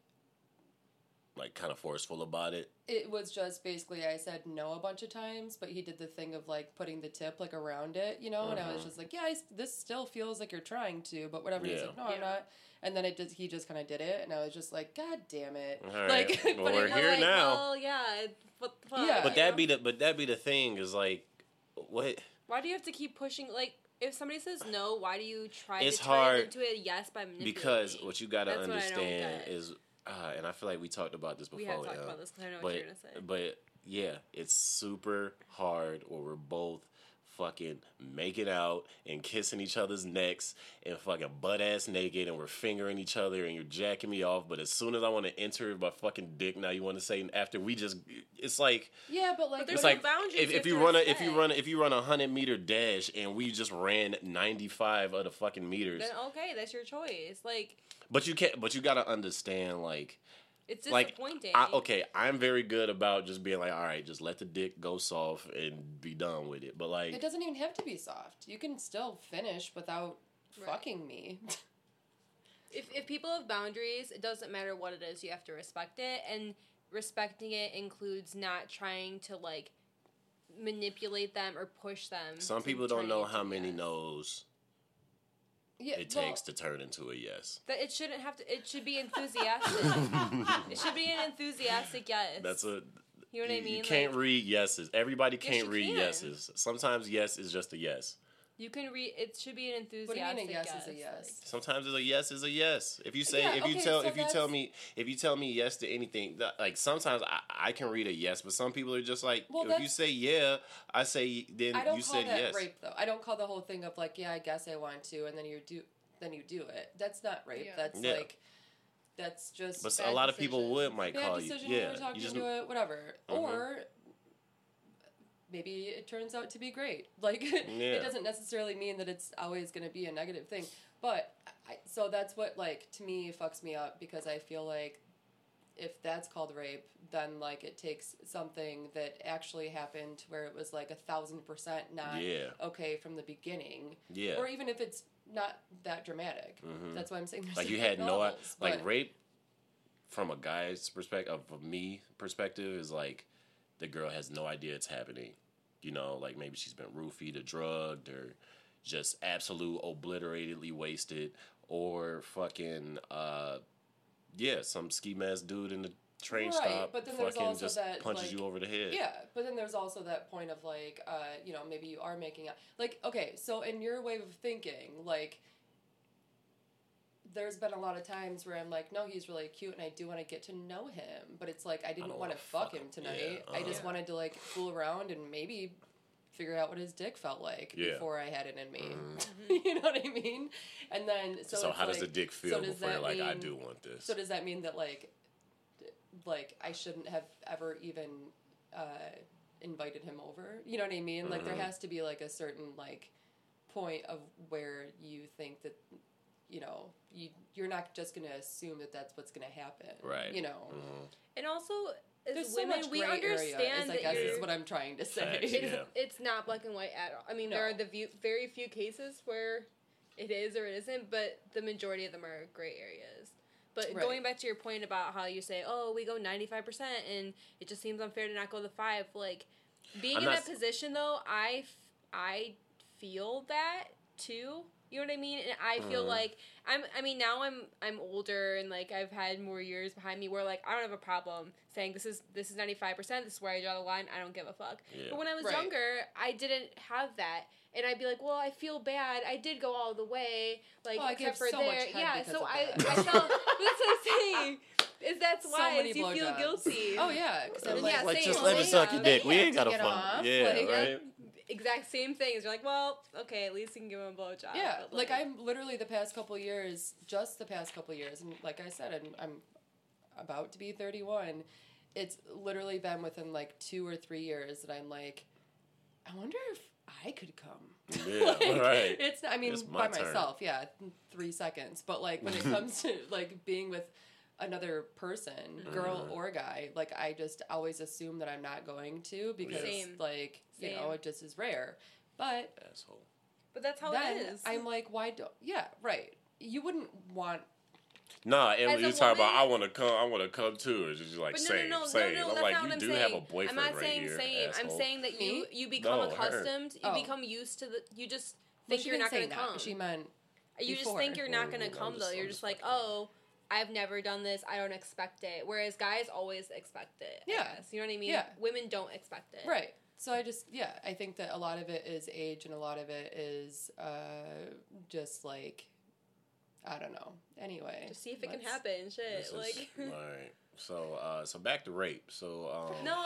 Like kind of forceful about it. it was just basically I said no a bunch of times, but he did the thing of like putting the tip like around it, you know, and I was Mhm. just like, yeah, I s this still feels like you're trying to, but whatever. He's like, no, I'm not. And then it just he just kind of did it, and I was just like, God damn it! All right. Like, Well, but we're it, here like, now. Well, yeah. it- What the fuck? Yeah. But that be the but that be the thing is like, what? Why do you have to keep pushing? Like, if somebody says no, why do you try It's to turn hard it into a yes by manipulating? Because what you got to That's what I don't understand get. is, uh, and I feel like we talked about this before. we have talked yeah. about this because I know but what you're gonna say. but yeah, it's super hard or we're both fucking making out and kissing each other's necks and fucking butt ass naked and we're fingering each other and you're jacking me off. But as soon as I want to enter my fucking dick, now you want to say after we just, it's like yeah, but like, there's it's but like boundaries if, you if you run a if you run if you run a hundred meter dash and we just ran ninety five of the fucking meters, then okay, that's your choice. Like, but you can't. But you gotta understand like. It's Like, disappointing. I, okay, I'm very good about just being like, all right, just let the dick go soft and be done with it. But like, it doesn't even have to be soft. You can still finish without Right. fucking me. If if people have boundaries, it doesn't matter what it is. You have to respect it, and respecting it includes not trying to like manipulate them or push them. some people don't know how many yes. no's yeah, it well, takes to turn into a yes. That it shouldn't have to. It should be enthusiastic. it should be an enthusiastic yes. That's a. You know what I mean? You can't Like, read yeses. Everybody can't you read can. yeses. Sometimes yes is just a yes. You can read. It should be an What do you mean a yes yes. is a yes? Sometimes it's a yes is a yes. If you say Yeah, if you tell so if you tell me if you tell me yes to anything, that, like sometimes I, I can read a yes, but some people are just like Well, if you say yeah, I say then I don't you call said that yes. rape though. I don't call the whole thing of like, yeah, I guess I want to, and then you do, then you do it. That's not rape. Yeah. That's Yeah. like, that's just But Bad a lot of people would might bad call you decision. yeah. You were talking You just to it, whatever. Mhm. Or maybe it turns out to be great. Like Yeah. it doesn't necessarily mean that it's always going to be a negative thing. But I, so that's what like to me fucks me up because I feel like if that's called rape, then like it takes something that actually happened where it was like a thousand percent not Yeah. okay from the beginning, yeah. or even if it's not that dramatic. Mhm. That's why I'm saying like you had no like rape from a guy's perspective of me perspective is like the girl has no idea it's happening you know like maybe she's been roofied or drugged or just absolute obliteratedly wasted or fucking uh yeah some ski mask dude in the train Right, stop but then there's fucking also just that, punches like- you over the head Yeah, but then there's also that point of like, uh, you know, maybe you are making out. Like, okay, so in your way of thinking, like, there's been a lot of times where I'm like, no, he's really cute, and I do want to get to know him, but it's like I didn't want to fuck fuck him him. tonight. Yeah, I uh-huh. just wanted to like fool around and maybe figure out what his dick felt like Yeah. before I had it in me. Mhm. you know what I mean? And then so, so, it's how does the dick feel does before you're that like i do want this so does that mean that like, like I shouldn't have ever even uh, invited him over? You know what I mean? Like there Mhm. has to be like a certain like point of where you think that you know you you're not just gonna assume that that's what's gonna happen. right You know. Mhm. And also, as There's so women, much we understand area. Is, I guess you're. is what I'm trying to say. Facts, it's, yeah. it's not black and white at all. I mean, there are the view, very few cases where it is or it isn't, but the majority of them are gray areas. But Right. going back to your point about how you say, "Oh, we go ninety five percent," and it just seems unfair to not go the five. Like being I'm in that s- position, though, I f- I feel that too. You know what I mean? And I feel Mhm. like I'm. I mean, now I'm I'm older and like I've had more years behind me where like I don't have a problem saying this is this is ninety five percent. This is where I draw the line. I don't give a fuck. Yeah. But when I was Right. younger, I didn't have that. And I'd be like, well, I feel bad. I did go all the way, like Oh, I except gave for so there. head yeah, so I, that. I felt that's what I'm saying. Is that's So why is you feel blowjobs. guilty. Oh yeah, 'cause I'm Yeah, like, like same, just well, let me they suck your dick. We ain't gotta fuck. off, Yeah, like, right. Exact same things. You're like, well, okay, at least you can give him a blowjob. Yeah, but, like I'm literally the past couple years, just the past couple years, and like I said, I'm, I'm about to be 31. It's literally been within like two or three years that I'm like, I wonder if I could come. Yeah, Like, right. It's I mean It's my by turn. myself, yeah, three seconds. But like when it comes to like being with another person, girl Mhm. or guy, like I just always assume that I'm not going to because Same. like you know it just is rare. But Asshole. but that's how then it is. I'm like, why don't? Yeah, right. You wouldn't want. Nah, As Emily, a you talk about I want to come. I want to come too. It's just like But no, same, no, no, same. no, no, I'm that's like, not you what I'm do saying. have a boyfriend I'm not right saying here. same. I'm saying that you you become No, her. accustomed. You Oh. become used to the. You just think she you're didn't going to come. She meant you just think you're not going to come though. I'm You're just just like, fucking- oh, I've never done this. I don't expect it. Whereas guys always expect it. I Yeah. you know what I mean. Yeah. Women don't expect it. right. So I just yeah, I think that a lot of it is age and a lot of it is uh, just like I don't know. Anyway, Just see if it can happen. Shit. This is- like. right. So, uh, so back to rape. So, um, no.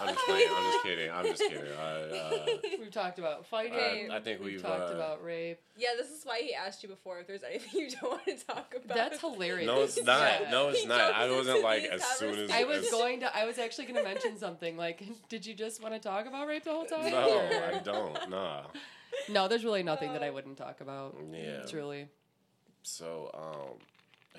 I'm just playing. I'm just kidding. I'm just kidding. I, uh, We've talked about fighting. Okay. I think we've we've, talked uh, about rape. Yeah, this is why he asked you before if there's anything you don't want to talk about. That's hilarious. no, it's not. Yeah. No, it's He not. I wasn't like as soon as I was as- going to. I was actually going to mention something. Like, did you just want to talk about rape the whole time? No, or- I don't. Nah. No, there's really nothing that I wouldn't talk about. Yeah. It's really. So, um,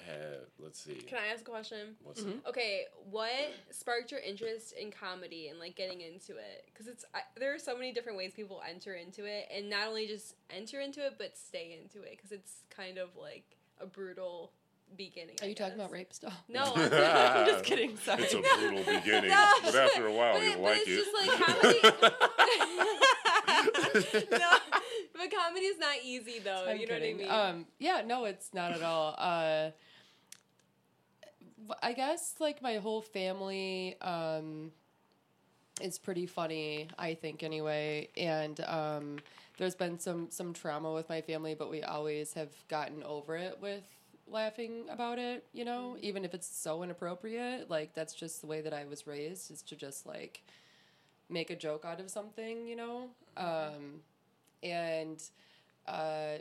had let's see. Can I ask a question? What's Mhm. Okay, what sparked your interest in comedy and like getting into it? Because it's I, there are so many different ways people enter into it, and not only just enter into it, but stay into it. Because it's kind of like a brutal beginning. Are I you talking about rape stuff? No, I'm I'm just kidding. Sorry. It's a brutal beginning, No, but after a while, but, you but like it's it. just like comedy. no, but comedy is not easy though. I'm you know kidding. what I mean? Um, yeah, no, it's not at all. Uh, I guess like my whole family um, is pretty funny. I think anyway, and um, there's been some some trauma with my family, but we always have gotten over it with laughing about it. You know, even if it's so inappropriate, like that's just the way that I was raised. Is to just like make a joke out of something. You know, um, and uh,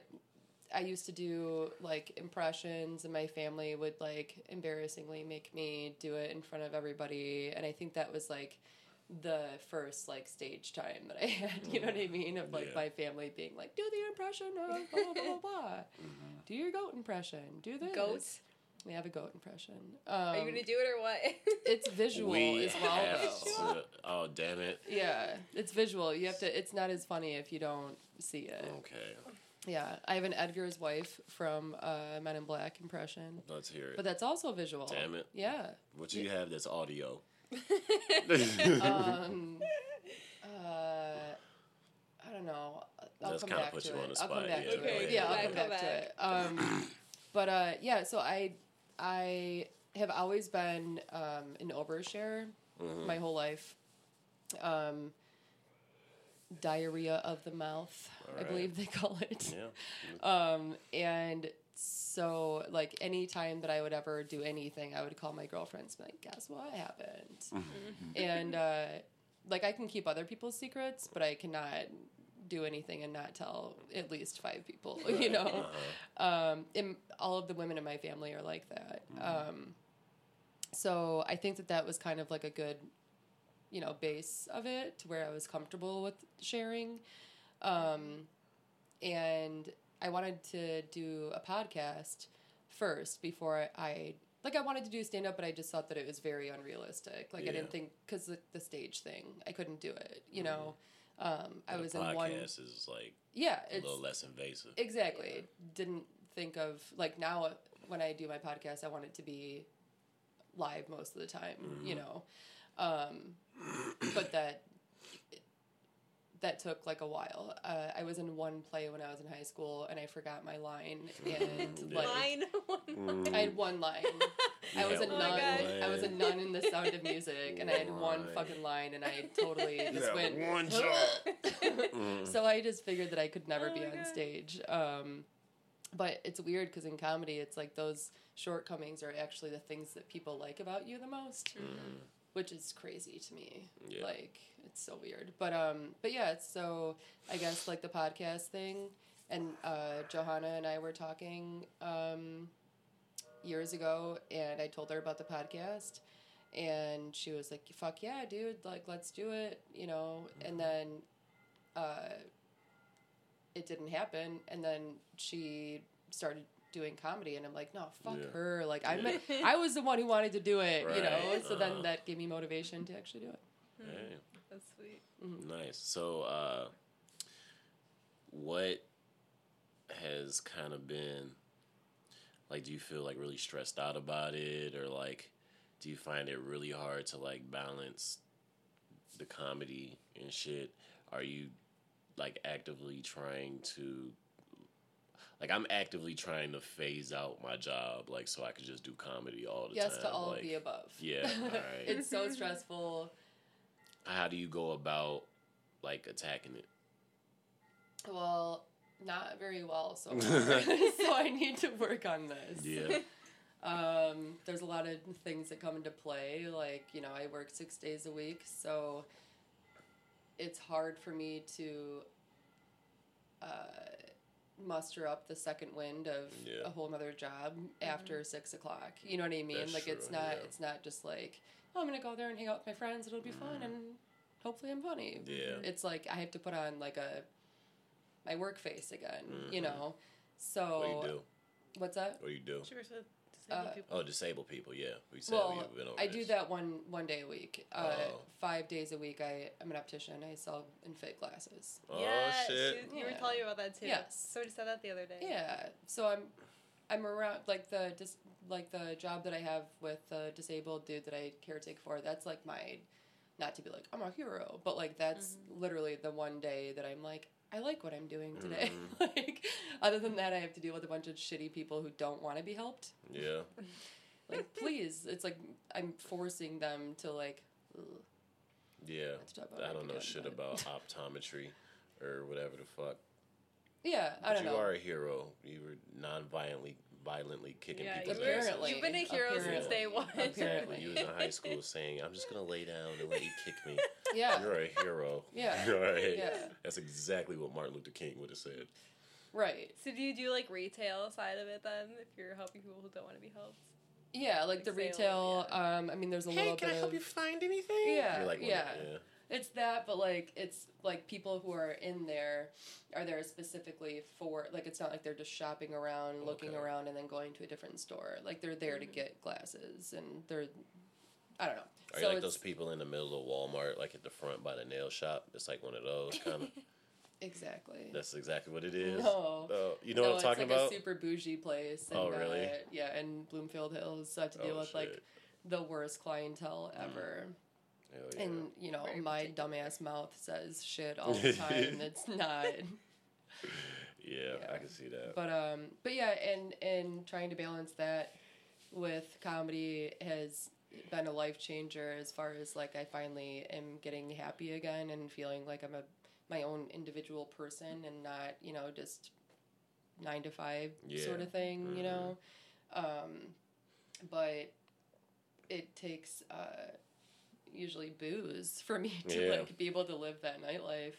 I used to do like impressions, and my family would like embarrassingly make me do it in front of everybody. And I think that was like the first like stage time that I had. You know what I mean? Of like Yeah. my family being like, do the impression of blah blah blah blah. blah. Do your goat impression. Do this. Goat? We have a goat impression. Um, Are you gonna do it or what? It's visual we as well. have to- oh damn it. Yeah, it's visual. You have to. It's not as funny if you don't see it. Okay, Yeah, I have an Edgar's wife from uh, Men in Black impression, let's hear it. but that's also visual. Damn it. Yeah. what do you have that's audio? Um, uh, I don't know. I'll Just come kinda back put you it. on the I'll come spot, back yeah, to go it. ahead. Yeah, I'll come go back, to it. Um, but uh, yeah, so I I have always been um, an overshare Mhm. my whole life. Um, diarrhea of the mouth, I believe they call it. Yeah. Um, and so like anytime that I would ever do anything, I would call my girlfriends and be like, guess what happened? Mm-hmm. and uh, like I can keep other people's secrets, but I cannot do anything and not tell at least five people, you know? Uh-huh. Um, and all of the women in my family are like that. Mm-hmm. Um, so I think that that was kind of like a good, you know, base of it to where I was comfortable with sharing. Um, and I wanted to do a podcast first before I like I wanted to do stand up, but I just thought that it was very unrealistic. Like I didn't think because the, the stage thing, I couldn't do it. You know, um, I was in podcast one. is like Yeah, a it's little less invasive. exactly didn't think of like now when I do my podcast, I want it to be live most of the time, Mm-hmm. you know. Um, but that that took like a while. Uh, I was in one play when I was in high school, and I forgot my line, and like Line. One line. I had one line. I was a Oh nun. I was a nun in The Sound of Music, and I had one fucking line, and I totally just Yeah, went one job. so I just figured that I could never Oh be on God. stage. Um, but it's weird because in comedy, it's like those shortcomings are actually the things that people like about you the most, which is crazy to me. Yeah. Like it's so weird. But um, but yeah, it's so I guess like the podcast thing, and uh, Johanna and I were talking um, years ago, and I told her about the podcast. And she was like, "Fuck yeah, dude! Like, let's do it," you know. And then uh, it didn't happen and then she started doing comedy and i'm like no fuck Yeah. her like i meant i was the one who wanted to do it you know so then Uh-huh. that gave me motivation to actually do it Hey. That's sweet. Nice. So, uh, what has kind of been like? Do you feel like really stressed out about it, or like, do you find it really hard to like balance the comedy and shit? Are you like actively trying to? Like I'm actively trying to phase out my job, like so I could just do comedy all the yes time. Yes to all like, of the above Yeah, it's so stressful How do you go about like attacking it? well not very well so so i need to work on this Yeah. Um, there's a lot of things that come into play. Like, you know, I work six days a week, so it's hard for me to uh, muster up the second wind of Yeah. a whole nother job after six o'clock. You know what I mean? That's like, it's not. yeah. It's not just like, oh, I'm gonna go there and hang out with my friends. It'll be fun, and hopefully, I'm funny. Mm-hmm. Yeah. It's like I have to put on like a my work face again. You Mhm. know. So What do you do? what's that? What do you do? She works with disabled Uh, people. Oh, disabled people. Yeah, we said Well, we've been over I do that one one day a week. Uh, Oh. Five days a week, I I'm an optician. I sell and fit glasses. Oh yeah, shit! she- you were telling me about that too. Yes. Somebody said that the other day. Yeah, so I'm I'm around like the dis, like the job that I have with the disabled dude that I caretake for. That's like my not to be like I'm a hero, but like that's literally the one day that I'm like I like what I'm doing today. Mm. like other than that, I have to deal with a bunch of shitty people who don't want to be helped. Yeah, Like please, it's like I'm forcing them to like. ugh. yeah. I don't know shit but- about optometry or whatever the fuck. Yeah, I But don't you know. are a hero. You were non-violently, violently kicking Yeah, people's you were, asses. You've been a hero since day one. Apparently. You was in high school saying, "I'm just gonna lay down and let you kick me," Yeah, you're a hero. Yeah. right. Yeah. That's exactly what Martin Luther King would have said. right. So do you do like retail side of it then? If you're helping people who don't want to be helped. Yeah, like the Like sales, retail. Um, I mean, there's a little bit of you find anything? Yeah, You're like, one yeah. yeah. It's that, but like it's like people who are in there are there specifically for like it's not like they're just shopping around, looking Okay. Mm-hmm. around, and then going to a different store. Like they're there to get glasses, and they're I don't know. Are so you like those people in the middle of Walmart, like at the front by the nail shop? It's like one of those kind of. Exactly. That's exactly what it is. No. Oh, you know no, what I'm talking it's like about? a super bougie place. And, Oh, really? Uh, yeah, in Bloomfield Hills, so I have to deal Oh, with like the worst clientele ever. Hell yeah. And you know, Very my dumbass mouth says shit all the time. that's not. yeah, yeah. I can see that. But um, but yeah, and and trying to balance that with comedy has been a life changer as far as like I finally am getting happy again and feeling like I'm a my own individual person and not you know just nine to five Yeah. sort of thing you Mhm. know um, but it takes uh, usually booze for me to Yeah. like be able to live that nightlife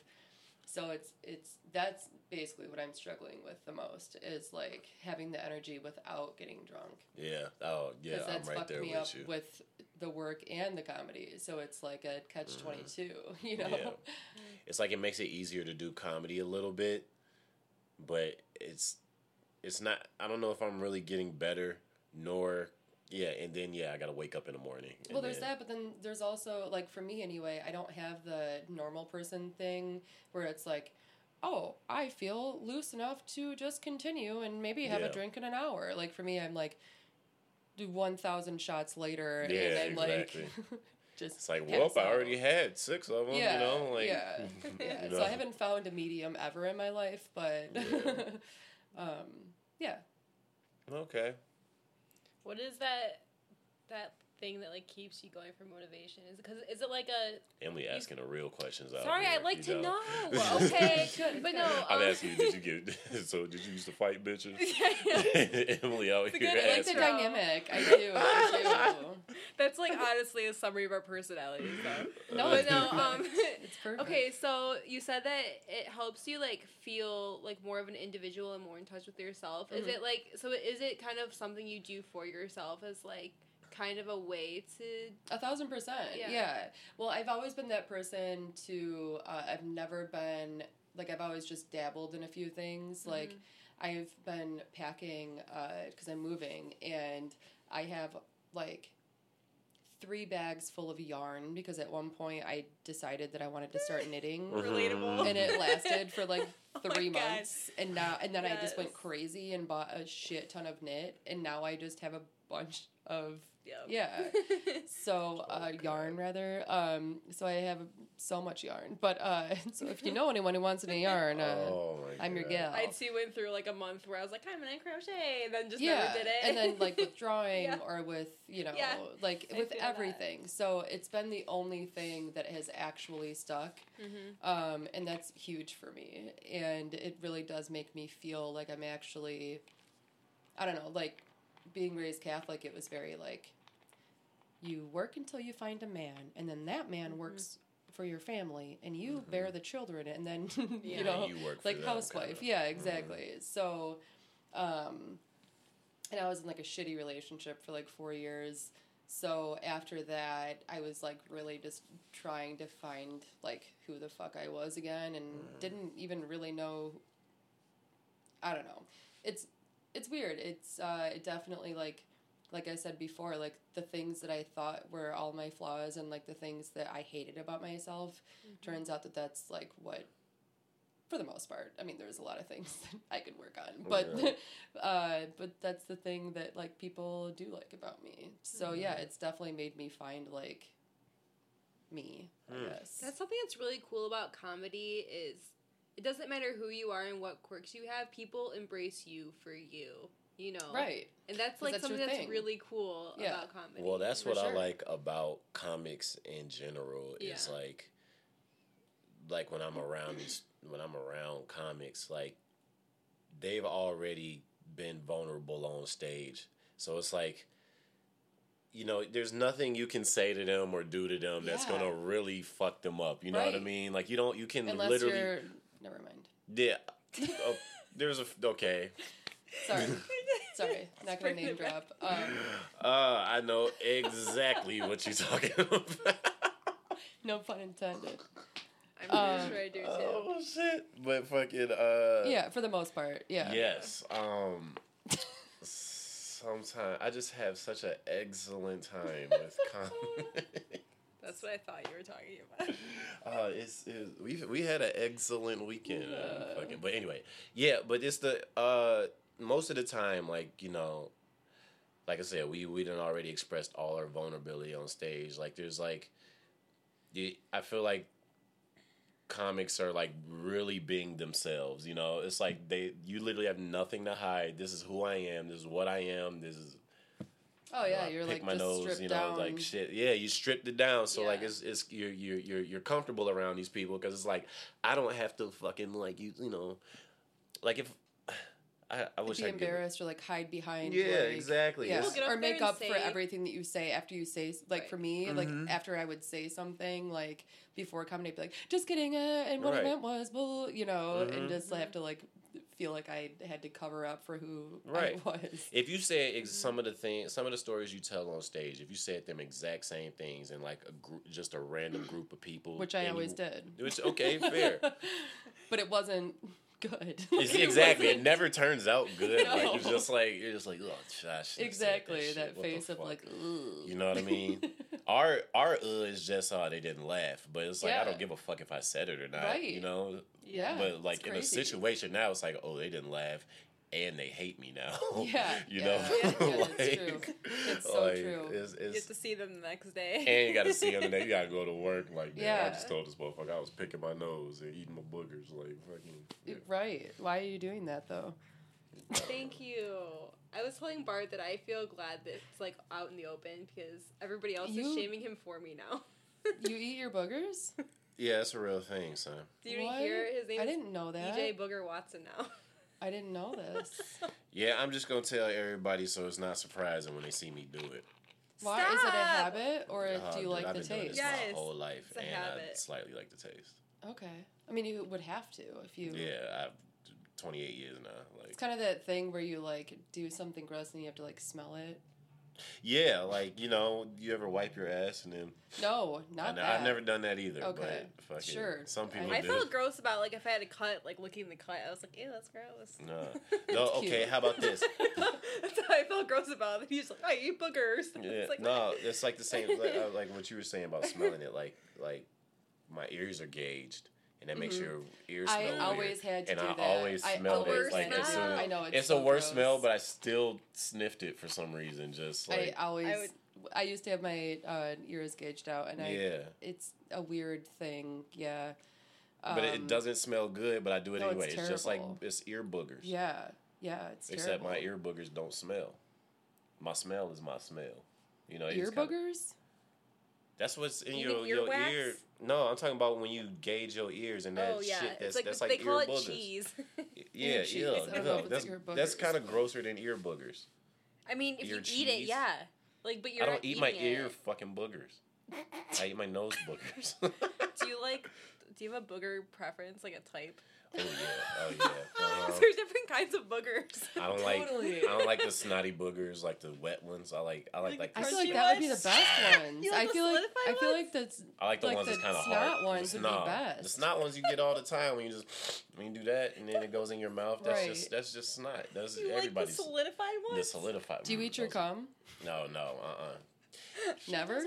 so it's it's that's basically what I'm struggling with the most is like having the energy without getting drunk yeah. Oh, yeah. I'm that's right fucked there me with up you. with the work and the comedy. So it's like a catch mm-hmm. twenty two, you know. Yeah. It's like it makes it easier to do comedy a little bit, but it's it's not. I don't know if I'm really getting better, nor yeah. And then yeah, I gotta wake up in the morning. Well, there's then- that, but then there's also like for me anyway, I don't have the normal person thing where it's like, oh, I feel loose enough to just continue and maybe have Yeah. a drink in an hour. Like for me, I'm like, do 1,000 shots later Yeah, and I'm exactly. like, just. It's like, whoop! I already had six of them. Yeah, you know, like yeah, yeah. So. I haven't found a medium ever in my life, but um, yeah. Okay. What is that that thing that like keeps you going for motivation? Is it because is it like a Emily asking the real questions. Sorry? here, I'd like you to know. Okay, Good, but good. no. I'm um, asking you, did you get? so did you used to fight bitches? Yeah. Emily out It's a here good- I like It's a dynamic. I do. I do. That's like honestly a summary of our personality. So. No, but no. Um, It's perfect. okay, so you said that it helps you like feel like more of an individual and more in touch with yourself. Is Mhm. it like so? Is it kind of something you do for yourself as like kind of a way to? A thousand percent. Yeah. Yeah. Well, I've always been that person to. Uh, I've never been like I've always just dabbled in a few things. Like Mm-hmm. I've been packing because I'm moving, and I have like three bags full of yarn because at one point I decided that I wanted to start knitting. Relatable. and it lasted for like Oh my three God. months and now and then i just went crazy and bought a shit ton of knit and now i just have a bunch of Yep. yeah so uh, yarn rather um so i have so much yarn but uh so if you know anyone who wants any yarn uh oh my I'm your God. gal. I too went through like a month where I was like, I'm gonna crochet, and then just yeah never did it. and then like with drawing Yeah. or with you know Yeah. like I with feel that. everything so it's been the only thing that has actually stuck Mhm. um, and that's huge for me and it really does make me feel like i'm actually i don't know like being raised catholic it was very like you work until you find a man and then that man Mm-hmm. works for your family and you bear the children and then Yeah. you know You work like housewife. kinda. yeah exactly. So um and i was in like a shitty relationship for like four years. So after that i was like really just trying to find like who the fuck i was again and didn't even really know i don't know. It's it's weird. It's uh it definitely like like i said before like the things that i thought were all my flaws and like the things that i hated about myself turns out that that's like what for the most part i mean there's a lot of things that i could work on but Yeah. uh but that's the thing that like people do like about me. So yeah it's definitely made me find like me i Hmm. guess. That's something that's really cool about comedy is it doesn't matter who you are and what quirks you have, people embrace you for you. You know, right And that's like that's something that's thing. really cool Yeah. about comedy. Well, that's For what I like about comics in general. Is Yeah. like, like when I'm around these, when I'm around comics, like they've already been vulnerable on stage, so it's like, you know, there's nothing you can say to them or do to them that's gonna really fuck them up. You know what I mean? Like you don't, you can unless literally, you're never mind yeah. oh, there's a okay. sorry sorry not gonna name drop um Uh, I know exactly what you're talking about. no pun intended I'm pretty Um, sure I do too. Oh shit! But fucking uh. yeah for the most part yeah Yes. Um. Sometimes I just have such an excellent time with comedy. That's what I thought you were talking about. uh, it's, it's we we had an excellent weekend. uh, Yeah. fucking, but anyway, yeah. But it's the uh most of the time, like you know, like I said, we we done already expressed all our vulnerability on stage. Like there's like, I feel like comics are like really being themselves. You know, it's like they you literally have nothing to hide. This is who I am. This is what I am. This is oh yeah you're pick like my just nose, stripped you know, down like shit. Yeah, you stripped it down, so like it's it's you're you're you're you're comfortable around these people because it's like I don't have to fucking like you you know, like if I I wish be I could. embarrassed or like hide behind Yeah, like, exactly. yeah. Well, get or make and up for everything that you say after you say like Right. for me Mhm. like after I would say something like before comedy I'd be like just kidding uh, and what Right. I meant was well you know Mhm. and just have to like feel like I had to cover up for who Right. I was If you say ex- Mm-hmm. some of the things, some of the stories you tell on stage, if you said them exact same things in like a group, just a random group of people, which I always you- did Which okay, fair. but it wasn't good. Like, exactly. It wasn't- never turns out good. Like No. it's just like you're just like, oh, gosh. exactly that, that. Face of fuck?" like, Ugh. You know what I mean? our our uh is just oh they didn't laugh, but it's like I don't give a fuck if I said it or not. Right. You know. yeah. but like in a situation now, it's like oh they didn't laugh. And they hate me now. Yeah, you yeah. know. Yeah, yeah, it's true. It's so like, true. It's, You get to see them the next day. and you got to see them, and then you got to go to work. Like, man, I just told this motherfucker I was picking my nose and eating my boogers. Like, fucking. Right. Why are you doing that though? Thank you. I was telling Bart that I feel glad that it's like out in the open because everybody else You- is shaming him for me now. You eat your boogers? Yeah, it's a real thing, son. Did you What? hear his name? I didn't know that. DJ Booger Watson now. I didn't know this. Yeah, I'm just gonna tell everybody so it's not surprising when they see me do it. Why is it a habit or Oh, do you dude, like I've the been doing taste? this Yes, my whole life, it's a and I slightly like the taste. Okay. I mean, you would have to if you. Yeah, I've 28 years now. Like, It's kind of that thing where you like do something gross and you have to like smell it. Yeah, like you know, you ever wipe your ass and then No, I not know, that. I've never done that either. Okay, but fucking, sure. Some people I do. felt gross about like if I had a cut, like looking the cut. I was like, ew, that's gross. No, no. Okay, how about this? that's how I felt gross about it. He's like, I eat boogers. Yeah, It's like, no, it's like the same, like, uh, like what you were saying about smelling it. Like, like my ears are gauged, and that makes Mhm. your ears smell I weird. always had to and do I that. always I smelled always it like as soon as I know it's, it's so a worse gross. smell, but I still sniffed it for some reason. Just like I always. I, would- used to have my uh, ears gauged out, and I. yeah, It's a weird thing. Yeah. but it Um, doesn't smell good. But I do it no, anyway. It's, just like it's ear boogers. Yeah. Yeah. It's Except terrible. my ear boogers don't smell. My smell is my smell. You know, ear just kinda- boogers. That's what's in You your your earwax? ear. No, I'm talking about when you gauge your ears and that oh yeah, shit. That's like that's they like call ear it boogers. cheese. Yeah, cheese. yeah. I don't know no, if it's that's that's kind of grosser than ear boogers. I mean, if Ear you eat it, yeah. Like, but you're I don't eat my eating ear fucking boogers. I eat my nose boogers. Do you like? Do you have a booger preference, like a type? oh yeah, oh yeah. Uh-huh. There's different kinds of boogers. I don't like Totally. I don't like the snotty boogers, like the wet ones. I like I like like Like I the, feel like Crunchy that would be the ones? best ones. You like I the feel like solidified I feel like that's I like the like ones that's the kind of snot hard. ones the would be snot. best. The snot ones you get all the time when you just when you do that and then it goes in your mouth. That's Right. just that's just snot. That's You like the everybody's solidified ones? the ones? solidified. Do you eat your those- cum? No, no, uh, uh Never.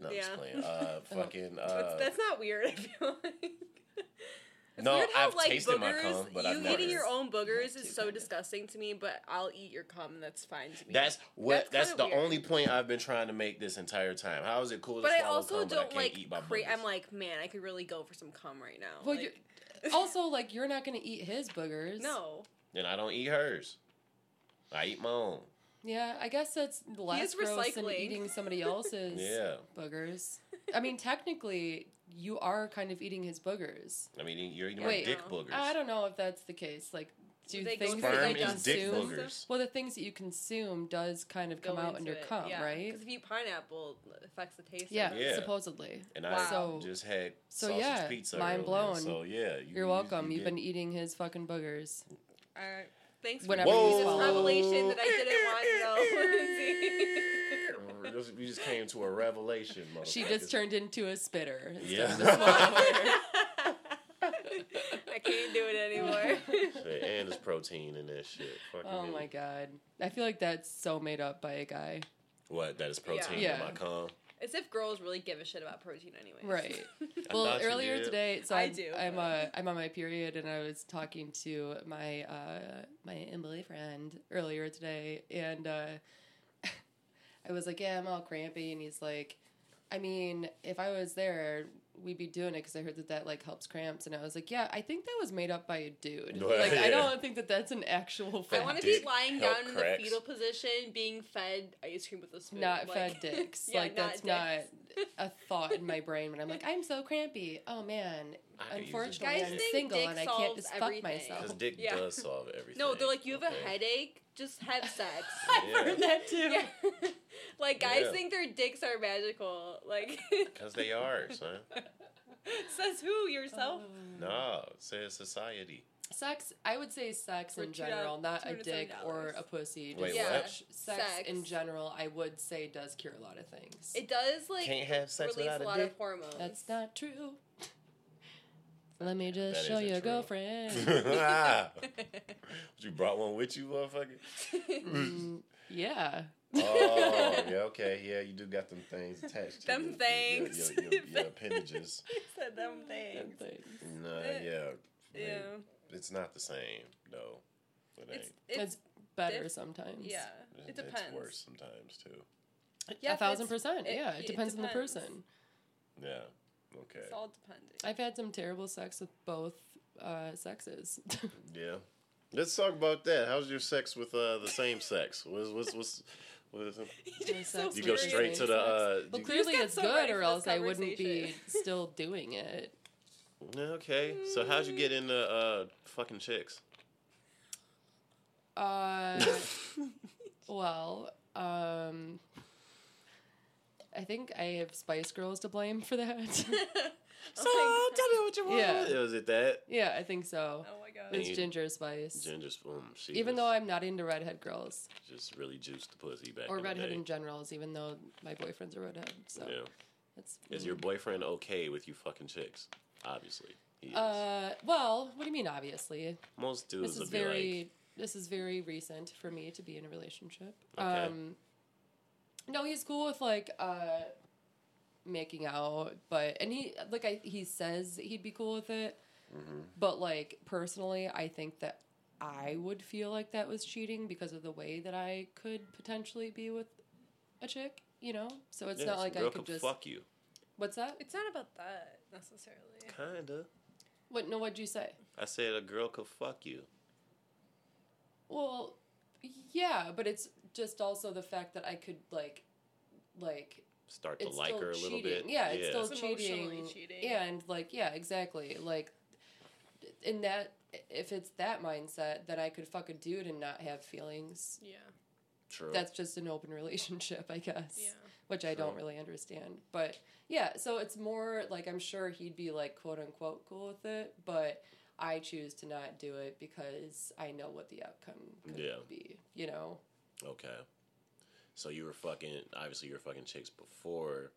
No, I'm just Yeah. playing. Uh, fucking. That's, Uh, that's not weird. I feel like. It's No, weird how, I've like, tasted my cum, but you I've never- eating your own boogers is so disgusting to me. But I'll eat your cum, that's fine to me. that's what. That's That's, the weird. only point I've been trying to make this entire time. How is it cool to but I also cum, don't can't like. eat my Cra- boogers? I'm like, man, I could really go for some cum right now. Well, like, Also, like you're not gonna eat his boogers. no. Then I don't eat hers. I eat my own. Yeah, I guess that's less is gross than eating somebody else's Yeah. boogers. I mean, technically, you are kind of eating his boogers. I mean, you're eating Wait. my dick No. boogers. I don't know if that's the case. Like, do They things through that you is dick consume? boogers. Well, the things that you consume does kind of Go come out in your it, cum, yeah. right? Because if you eat pineapple, it affects the taste. Yeah, of it. Yeah. supposedly. And Wow. I So- just had so yeah, pizza. mind earlier, blown. So yeah, you, You're welcome. you You've been eating his fucking boogers. All right. Thanks for Whenever giving this revelation that I didn't want to know. Just- we just came to a revelation. She just turned into a spitter. Yeah. of the. I can't do it anymore. Shit, and there's protein in that shit. Fucking oh hell. my god. I feel like that's so made up by a guy. What? That is protein Yeah. in my cum. As if girls really give a shit about protein anyway. Right. Well, earlier today, so I I'm, do, I'm but- uh, I'm on my period, and I was talking to my uh, my boyfriend earlier today, and uh, I was like, "Yeah, I'm all crampy," and he's like, "I mean, if I was there, we'd be doing it because I heard that that like helps cramps," and I was like, "Yeah, I think that was made up by a dude. Well, like, I don't think that that's an actual fact. I fact. want to be lying help down in the fetal position, being fed ice cream with a spoon. not like- fed dicks. Yeah, like that's not not a thought in my brain when I'm like, I'm so crampy. Oh man, I could use a unfortunately Guys I'm think single dick and I can't solves just fuck everything. myself. Because dick Yeah. does solve everything. No, they're like, you have a okay? headache, just have sex. I've Yeah. heard that too. yeah. like guys Yeah. think their dicks are magical. Like Because they are, son. says who yourself? Oh. No, it says society. Sex, I would say sex For in two general, dollars- not a dick or a pussy. Just Wait, Yeah. what? sex, sex Sex. in general, I would say does cure a lot of things. It does like Can't have sex release without a a lot dick. of hormones. That's not true. Let me just That show isn't your true. girlfriend. you brought one with you, motherfucker? Mm, yeah. oh, yeah, okay, yeah, you do got them things attached to Them your- your- things. Your, your, your appendages. said them things. Nah, Eh, yeah, Yeah. they- it's not the same though. It ain't. It's, It's, it's, better diff- sometimes. yeah. It depends. It's worse sometimes too. Yeah, a thousand percent. it- yeah, it it depends on the person. Yeah. Okay. It's all depending. I've had some terrible sex with both uh, sexes. Yeah. Let's talk about that. How's your sex with uh, the same sex? What's what's what's, what's You're so you go with straight to the uh, well, you- clearly it's so good, or else I wouldn't be still doing it. Okay. So how'd you get into uh fucking chicks? Uh, well, um, I think I have Spice Girls to blame for that. So tell me what you want. Yeah. Was it that? yeah, I think so. Oh my god. It's you- Ginger Spice. Ginger Spoon. She Even was though I'm not into redhead girls just really juiced the pussy back or in the redhead day. in generals, even though my boyfriend's a redhead, so Yeah. it's Is your boyfriend okay with you fucking chicks? Obviously. He is. uh well, what do you mean? Obviously, Most dudes this would is be very like, this is very recent for me to be in a relationship. Okay. Um, no, he's cool with like uh making out, but and he like I he says he'd be cool with it, Mm-hmm. but like personally, I think that I would feel like that was cheating because of the way that I could potentially be with a chick. You know, so it's yes, not like I could can just. fuck you. What's that? It's not about that necessarily. Kinda. What? No, what'd you say? I said a girl could fuck you. Well, yeah, but it's just also the fact that I could like, like Start to like her a little cheating. bit. Yeah, it's still It's cheating. cheating. Yeah, and like yeah, exactly. Like in that if it's that mindset, then I could fuck a dude and not have feelings. Yeah. True. That's just an open relationship, I guess. Yeah. Which I don't really understand. But yeah, so it's more like I'm sure he'd be like quote unquote cool with it, but I choose to not do it because I know what the outcome could Yeah. be, you know? Okay. So you were fucking obviously you were fucking chicks before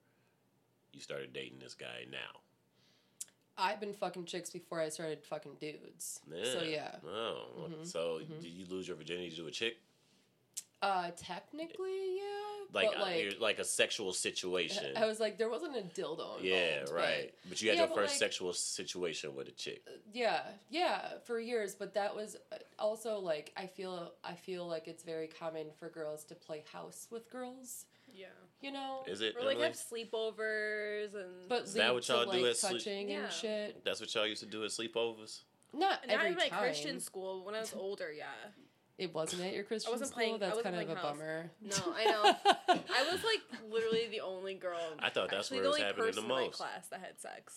you started dating this guy now. I've been fucking chicks before I started fucking dudes. So yeah. Oh. Mhm. So did you lose your virginity to a chick? Uh technically, yeah. Like but uh, like like a sexual situation. I was like there wasn't a dildo involved. yeah, right. But, you had Yeah, your first like- sexual situation with a chick. yeah yeah for years but that was uh, also like i feel i feel like it's very common for girls to play house with girls Yeah. you know Is it? Or like Emily? have sleepovers and but Is that what y'all do like, at sleep- touching Yeah. and shit That's what y'all used to do at sleepovers. not not every in my time Christian school when I was older. Yeah. It wasn't at your christian I wasn't school playing- I that's wasn't kind of a house. bummer No, I know. I was like literally the only girl. I thought that's actually where the it was only happening the person in my most. class that had sex.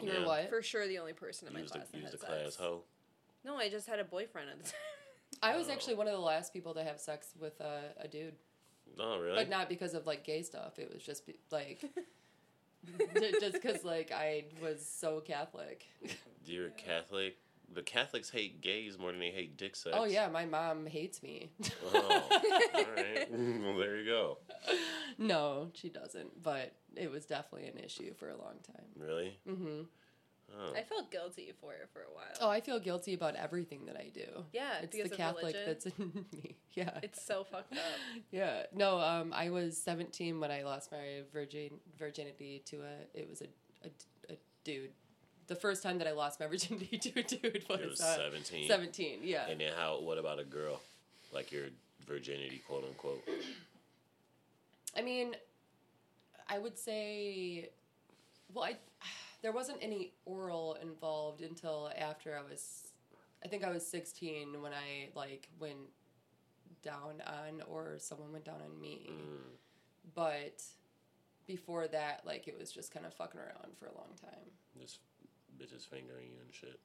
you were Yeah. what For sure, the only person in my Use the class that use had the class hoe. No, I just had a boyfriend at the time. i was Oh. actually one of the last people to have sex with uh, a dude Oh really? but not because of like gay stuff it was just be- like just because like i was so catholic You're Catholic. But Catholics hate gays more than they hate dick sex. oh yeah my mom hates me Oh, all right. well, there you go. No, she doesn't. But it was definitely an issue for a long time. Really? Mm-hmm. Oh. I felt guilty for it for a while. Oh, I feel guilty about everything that I do. yeah, It's because the Catholic religion. that's in me. Yeah. It's so fucked up. yeah. No, um, I was 17 when I lost my virgin virginity to a. It was a, a, a dude. The first time that I lost my virginity to a dude was, It was uh, 17. 17. Yeah. And then how? What about a girl? Like your virginity, quote unquote. I mean, I would say, well, I there wasn't any oral involved until after I was, I think I was sixteen when I like went down on or someone went down on me, Mm. but before that, like it was just kind of fucking around for a long time. Just bitches fingering you and shit.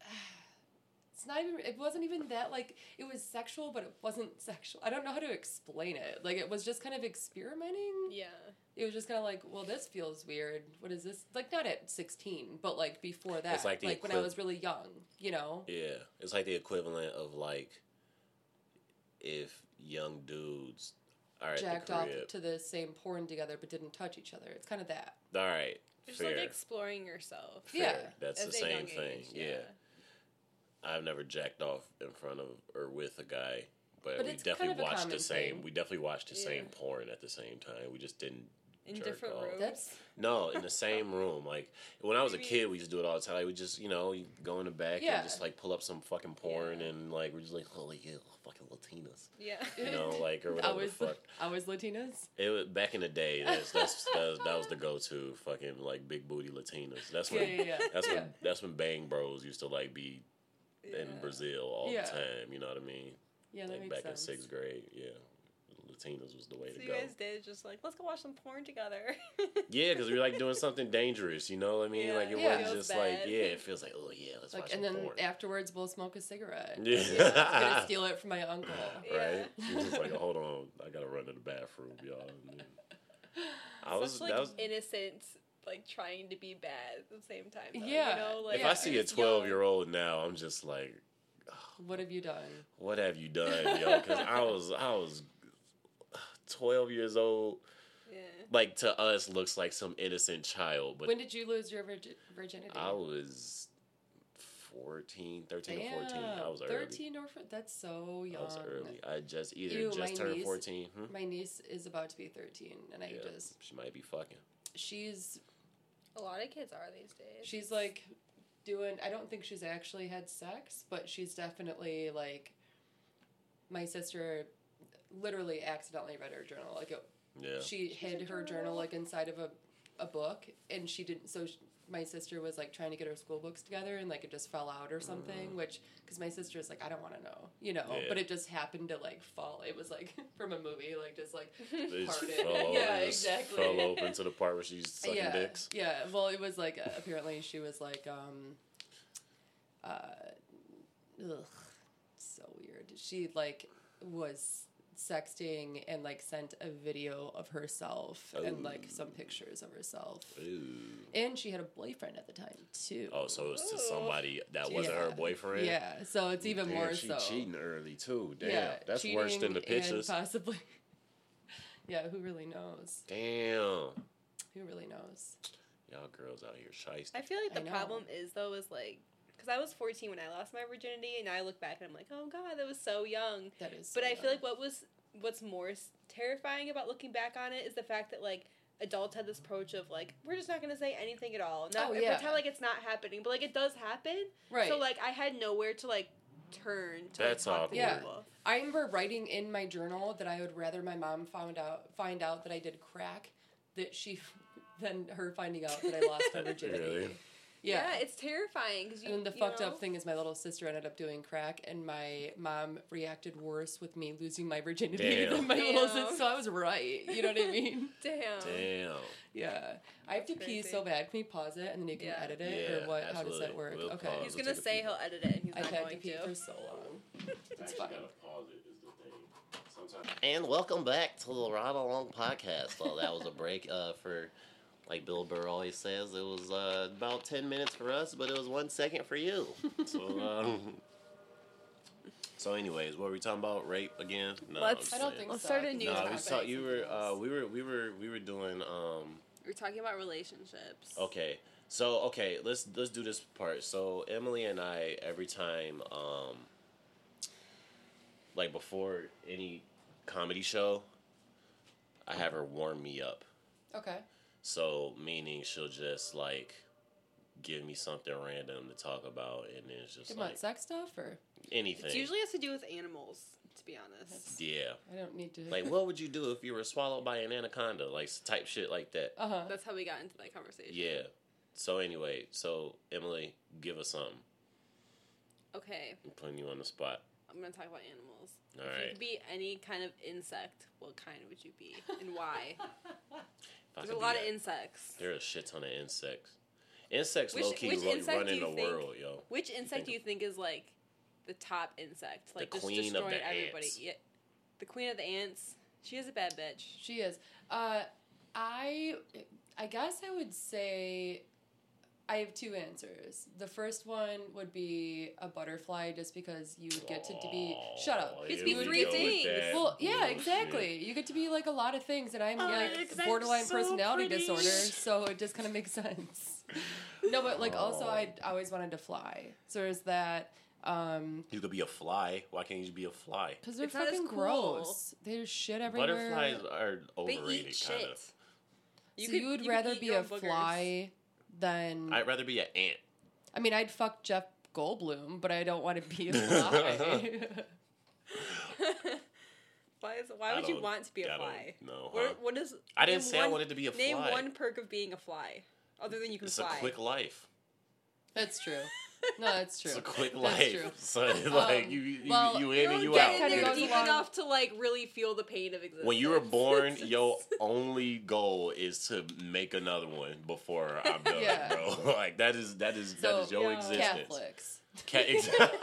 It's not even. It wasn't even that like it was sexual, but it wasn't sexual. I don't know how to explain it. Like it was just kind of experimenting. Yeah. it was just kind of like, well, this feels weird. What is this? Like not at sixteen, but like before that, It's like like, the when I was really young, you know. Yeah, it's like the equivalent of like if young dudes are at Jacked the off to the same porn together, but didn't touch each other. It's kind of that. All right, Just Fair. like exploring yourself. Yeah. That's the same young thing. age, yeah. I've never jacked off in front of or with a guy, but, But we it's kind definitely of watched the same. thing. We definitely watched the same porn at the same time. We just didn't. In jerk different off. rooms. That's No, in the same room. Like when I was a kid, we used to do it all the time. We just, you know, you go in the back Yeah. and just like pull up some fucking porn Yeah. and like we're just like, holy yeah, fucking Latinas, Yeah. you know, like or I whatever was the fuck. I was Latinas. It was back in the day. That's, that's that, was, that was the go-to fucking like big booty Latinas. That's when Yeah, yeah, yeah. that's yeah. when that's when Bang Bros used to like be in Brazil all Yeah. the time. You know what I mean? Yeah, that like makes back sense. in sixth grade. Yeah, Latinas was the way So to you go. guys did just like let's go watch some porn together. Yeah, because we were like doing something dangerous. You know what I mean? Yeah. Like it Yeah. wasn't Feels just like yeah, it feels like oh yeah, let's Like, watch and some then porn. afterwards we'll smoke a cigarette. Yeah. I'm gonna steal it from my uncle. right? Yeah. She just like, hold on, I gotta run to the bathroom, y'all. And then I was Such like that was innocent, like trying to be bad at the same time. Though, Yeah. You know, like if I see a twelve young. year old now, I'm just like, What have you done? what have you done, yo? Because I was I was twelve years old. Yeah. Like to us, looks like some innocent child, but when did you lose your virgi- virginity? I was 14, 13 or 14. I was early. 13 or four, that's so young. I was early. I just either Ew, just turned niece- 14. Hmm? My niece is about to be 13, and I Yeah, just she might be fucking. she's A lot of kids are these days. she's like doing. I don't think she's actually had sex, but she's definitely like. My sister literally accidentally read her journal. Like it, Yeah. she hid her journal like inside of a, a book, and she didn't. So sh my sister was like trying to get her school books together, and like it just fell out or something. Which because my sister is like, I don't want to know, you know. Yeah. But it just happened to like fall. It was like from a movie, like just like It just parted. fell over, yeah, just exactly. Fell open to the part where she's sucking yeah, dicks. Yeah, well, it was like uh, apparently she was like, um, uh, ugh, so weird. She like was sexting and like sent a video of herself and like some pictures of herself. Ooh. And she had a boyfriend at the time too. Oh, so it's to Ooh. somebody that wasn't her boyfriend. Yeah, so it's even Damn, more she so. cheating early too. Damn, yeah, that's worse than the cheating and pictures. Possibly. yeah, who really knows? Damn, Who really knows? y'all girls out here shiesty. I feel like the problem is though is like because I was 14 when I lost my virginity, and I look back and I'm like, oh god, that was so young. That is. But so I feel like what was what's more terrifying about looking back on it is the fact that like adults had this approach of like we're just not gonna say anything at all, not Oh, yeah. pretend like it's not happening, but like it does happen. right. So like I had nowhere to like turn to That's like, talk Yeah. people. I remember writing in my journal that I would rather my mom found out find out that I did crack, that she, than her finding out that I lost my virginity. Really? Yeah, Yeah. it's terrifying because you. and then the you fucked know? up thing is my little sister ended up doing crack, and my mom reacted worse with me losing my virginity Damn. than my little sister. So I was right. You know what I mean? Damn. Damn. Yeah. I have to That's pee so bad. Can we pause it and then you can Yeah. edit it, Yeah, or what? How does that work? We'll okay. pause. He's We'll gonna say he'll edit it, and he's I've not had to pee to. for so long. It's fine. And welcome back to the Ride Along podcast. Well, that was a break uh, for, like Bill Burr always says, it was uh, about 10 minutes for us, but it was one second for you. So, um, so anyways, what were we talking about? Rape again? No, Let's- I'm don't saying- think Let's so. start a I think new No, not we topic. saw you were uh, we were we were we were doing um We're talking about relationships. Okay. So okay, let's let's do this part. So Emily and I every time um like before any comedy show, I have her warm me up. Okay. So meaning she'll just like give me something random to talk about and then it's just Come like on, sex stuff or anything. It usually has to do with animals, to be honest. yeah. I don't need to. Like what would you do if you were swallowed by an anaconda? Like type shit like that. Uh huh. That's how we got into that conversation. Yeah. So anyway, so Emily, give us something. Okay, I'm putting you on the spot. I'm gonna talk about animals. All If you could be any kind of insect, what kind would you be, and why? If I There's a be lot of a- insects. There are a shit ton of insects. Insects Which- low key which ru- insect do running you the think- world, yo. Which insect do you think is like the top insect? Like just queen of destroying the everybody. ants. Yeah, the queen of the ants. She is a bad bitch. She is. Uh, I I guess I would say I have two answers. The first one would be a butterfly, just because you would get to, to be. Shut up. It's here be three things. Well, yeah, exactly. You get to be like a lot of things, and I'm Oh, like it's, like, borderline so personality pretty. disorder, so it just kind of makes sense. no, but like also. I always wanted to fly. So there's that. Um, You could be a fly. Why can't you be a fly? because they're It's fucking cool. gross. There's shit everywhere. Butterflies are They overrated, eat kind shit. of. so could- you would could rather be a boogers. fly than. I'd rather be an ant. I mean, I'd fuck Jeff Goldblum, but I don't want to be a fly. Why is why would you want to be I a don't fly? No. huh? What, what is? I didn't name say I wanted to be a fly. Name one perk of being a fly, other than you can It's fly. It's a quick life. that's true. No, that's true. It's a quick That's life. true. So like Um, you, you, well, you you in and don't you get out. in Kinda there deep along- enough to like really feel the pain of existence. When you were born, your only goal is to make another one before I'm done, Yeah. bro. Like that is that is that So, is your yeah. existence. Catholics. Ca- exactly.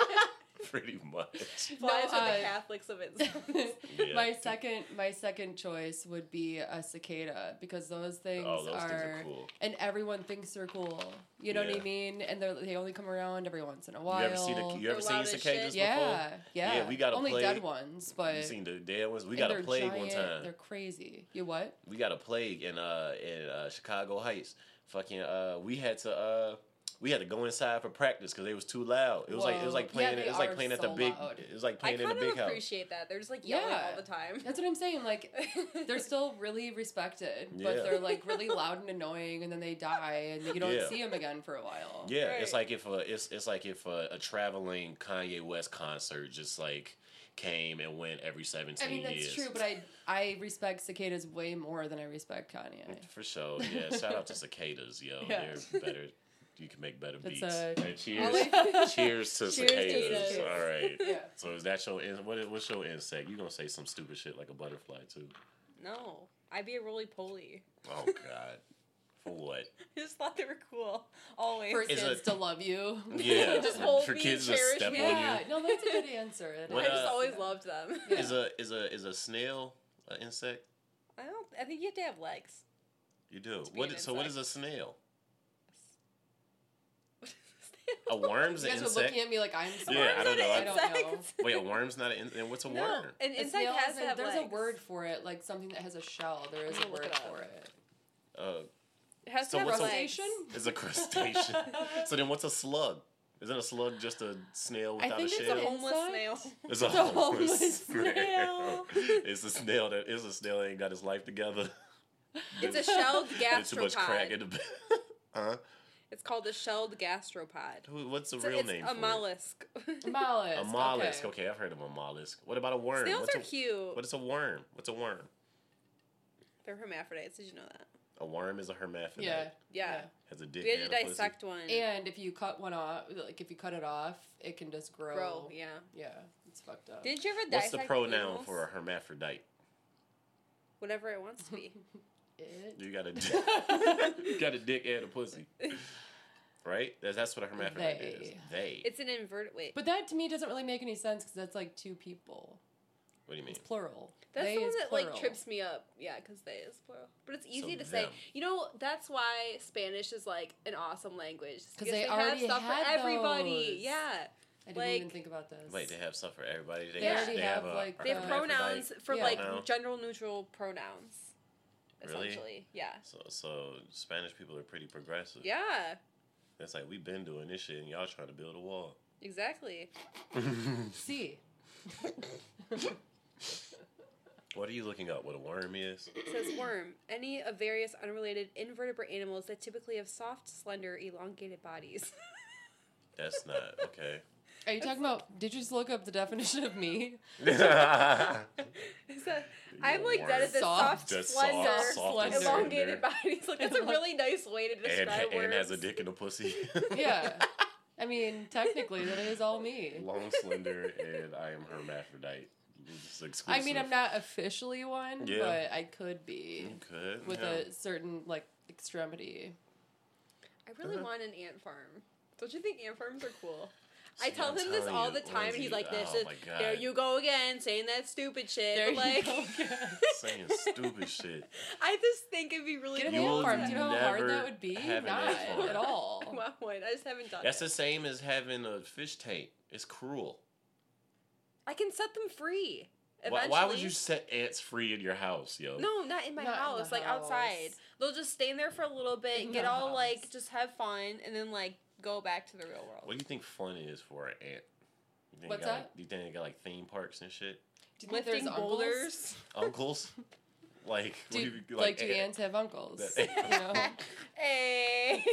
Pretty much. flies No, are the uh, Catholics of it. Yeah. My second, my second choice would be a cicada because those things Oh, those are, things are cool. and everyone thinks they're cool. You know what I mean? And they they only come around every once in a while. You while. ever see the you ever seen cicadas shit. before? yeah, yeah, Yeah, we got a only plague. dead ones, but You seen the dead ones? We got a they're plague one time. They're crazy. You what? we got a plague in uh in uh, Chicago Heights. Fucking uh, we had to uh. We had to go inside for practice because they was too loud. It was like it was like Whoa. Yeah, playing. they it was like are playing at the big. loud. It was like playing in the big house. I appreciate that. They're just like yelling Yeah. all the time. That's what I'm saying. Like they're still really respected, Yeah. but they're like really loud and annoying, and then they die, and you don't Yeah. see them again for a while. Yeah, it's like if a it's it's like if a, a traveling Kanye West concert just like came and went every seventeen I mean that's years. true, but I I respect cicadas way more than I respect Kanye. For sure, yeah. Shout out to cicadas, yo. Yeah. They're better. You can make better beats. a- And cheers, cheers to Cheers cicadas. cicadas. All right. Yeah. So is that your in- what? is- What's your insect? You gonna say some stupid shit like a butterfly too? no, I'd be a roly poly. Oh God. For what? I just thought they were cool. Always. For Is kids it- to love you. Yeah. Just hold for me, kids to cherish step me. on Yeah, you. no, that's a good answer. It What, I just uh, always loved them. Yeah. Is a is a is a snail an insect? I don't. I think you have to have legs. You do. What? So what is a snail? A worm's You an guys are insect. looking at me like I'm smart. Yeah, I don't know. I don't know. Wait, a worm's not an. And what's a No, worm? an A insect has has a- have there's legs. a word for it, like something that has a shell. There is a word it for it. Uh, It has So to have what's a- legs. Crustacean? it's a crustacean. so then, what's a slug? Isn't a slug just a snail I without think a it's It's shell? a homeless snail. It's a It's a homeless snail. it's a snail that is a snail that ain't got his life together. It's a shelled There's too much crack in gastropod. the. huh? It's called a shelled gastropod. Who- What's the So real it's name a for mollusk. A mollusk. A mollusk. Okay. Okay. I've heard of a mollusk. What about a worm? Snails What's are a, cute. What is a worm? What's a worm? They're hermaphrodites. Did you know that? A worm is a hermaphrodite. Yeah. Yeah. Has a dick We had and to a pussy. dissect one. And if you cut one off, like if you cut it off, it can just grow. Grow, yeah. Yeah, it's fucked up. Didn't you ever dissect it? What's dissect the pronoun animals? for a hermaphrodite? Whatever it wants to be. It? You got a dick. you got a dick and a pussy. Right? That's, that's what a hermaphrodite is. They. They. It's an inverted. Wait. But that to me doesn't really make any sense because that's like two people. what do you mean? It's plural. That's They the one is that plural. like trips me up. Yeah, because they is plural. But it's easy So to say. You know, that's why Spanish is like an awesome language Because they have already stuff had for everybody. those. Yeah. I didn't like- even think about this. Wait, they have stuff for everybody. They, They have, already they have, have, a, like, They have Uh, pronouns for Yeah. like No. gender neutral pronouns. Really? Essentially. Yeah. So, so Spanish people are pretty progressive. Yeah. It's like we've been doing this shit, and y'all trying to build a wall. Exactly. See. What are you looking up? What a worm is? It says worm. Any of various unrelated invertebrate animals that typically have soft, slender, elongated bodies. That's not okay. Are you talking about? Did you just look up the definition of me? Is that, I'm like dead at this Soft. soft, Just slender, soft, soft and slender. elongated bodies. Like that's a really nice way to and, describe and has a dick and a pussy. Yeah. I mean, technically, that is all me. Long, slender, and I am hermaphrodite. It's I mean, I'm not officially one, Yeah. but I could be You could with yeah. a certain like extremity. I really Uh-huh. want an ant farm. Don't you think ant farms are cool? I tell him this all the time, and he's like, "This oh is there you go again, saying that stupid shit." There but you like, go again. saying stupid shit. I just think it'd be really Get an You farm. Do you know how hard that would be? Not at all. Well, wait, I just haven't done That's it. the same as having a fish tank. It's cruel. I can set them free. Why, why would you set ants free in your house, yo? No, not in my Not house, the like outside. They'll just stay in there for a little bit, In get all house. like, just have fun, and then like go back to the real world. What do you think fun is for an ant? You think What's they got, that? Like, do you think they got like theme parks and shit? Do you think Lifting there's uncles? boulders. Uncles? like, what Do, do you, like, do ant- ants have uncles? That- you know? hey.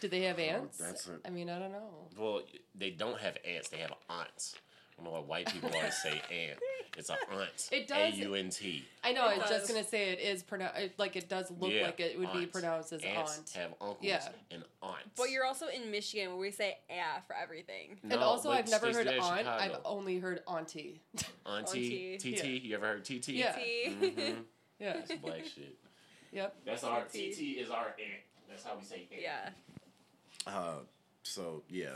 Do they have ants? that's a- I mean, I don't know. Well, they don't have ants. They have aunts. I don't know why white people always say aunt. It's a aunt. It does- A U N T. I know. I was just gonna say it is pronounced. Like it does look Yeah, like it would be aunts. pronounced as Ants aunt. have uncles Yeah. and aunts. but you're also in Michigan where we say "ah" for everything. and also, but I've never states heard there in aunt. I've Chicago. only heard auntie. Auntie, Auntie. TT. Yeah. You ever heard TT? Yeah. See? hmm yeah. That's black shit. Yep. That's our TT. TT is our aunt. That's how we say aunt. yeah. Uh, so yeah,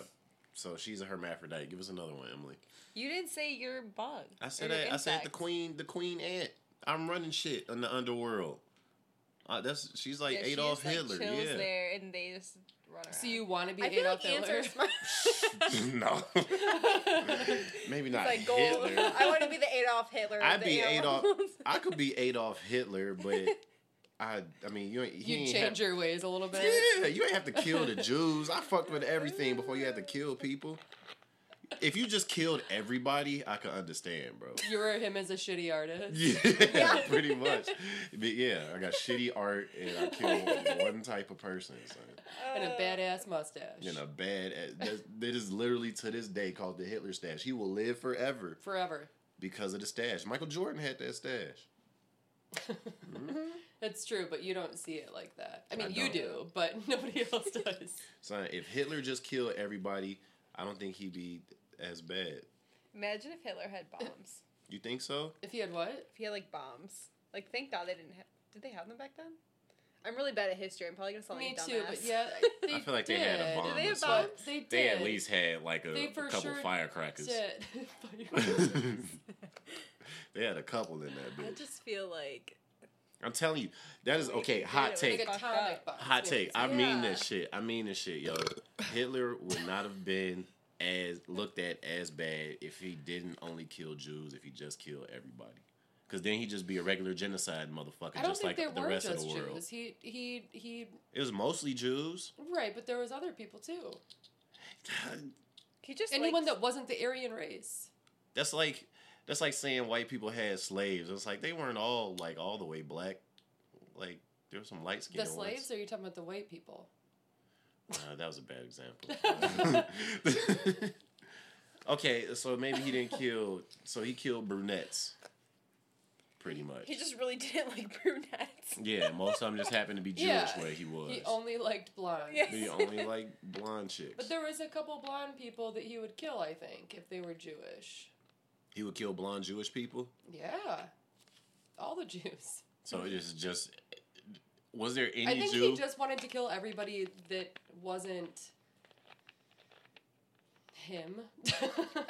so she's a hermaphrodite. Give us another one, Emily. You didn't say your bug. I said that. I said the queen, the queen ant. I'm running shit in the underworld. Uh, that's she's like Yeah, she Adolf just, like, Hitler. chills yeah. there and they just run around. So you want to be I feel Adolf like Hitler? are smart. no, maybe not like gold. Hitler. I want to be the Adolf Hitler. I'd be animals. Adolf. I could be Adolf Hitler, but I. I mean, you. ain't- you ain't change have, your ways a little bit. Yeah, you ain't have to kill the Jews. I fucked with everything before you had to kill people. If you just killed everybody, I could understand, bro. You were him as a shitty artist. Yeah, pretty much. But yeah, I got shitty art and I killed one type of person. Son. And a badass mustache. And a bad. That that is literally to this day called the Hitler stash. He will live forever Forever. because of the stash. Michael Jordan had that stash. That's true, but you don't see it like that. I mean, I you do, but nobody else does. Son, if Hitler just killed everybody, I don't think he'd be as bad. Imagine if Hitler had bombs. You think so? If he had what? if he had like bombs. Like, thank God they didn't have. Did they have them back then? I'm really bad at history. I'm probably gonna sound Me like a dumbass. too, but yeah, they I feel like they had a bomb. Did they have bombs? something. They did. They at least had like a, a couple sure firecrackers. Did. they had a couple in that I just feel like I'm telling you, that is okay. Hot take. like Fucked atomic up. bombs. Hot take. I mean this shit. I mean this shit, yo. Hitler would not have been as looked at as bad if he didn't only kill Jews. If he just killed everybody, because then he'd just be a regular genocide motherfucker, just like the rest just of the world. Jews. He he he. It was mostly Jews. Right, but there was other people too. he just Anyone likes- that wasn't the Aryan race. That's like that's like saying white people had slaves. It's like they weren't all like all the way black. Like there were some light skinned The slaves, or are you talking about the white people? Uh, that was a bad example. okay, so maybe he didn't kill. So he killed brunettes. Pretty much. He just really didn't like brunettes. yeah, most of them just happened to be Jewish Yeah, where he was. He only liked blondes. Yeah. He only like blonde chicks. But there was a couple blonde people that he would kill. I think if they were Jewish. he would kill blonde Jewish people. Yeah, all the Jews. So it is just. Was there any I think Jew? he just wanted to kill everybody that wasn't him. I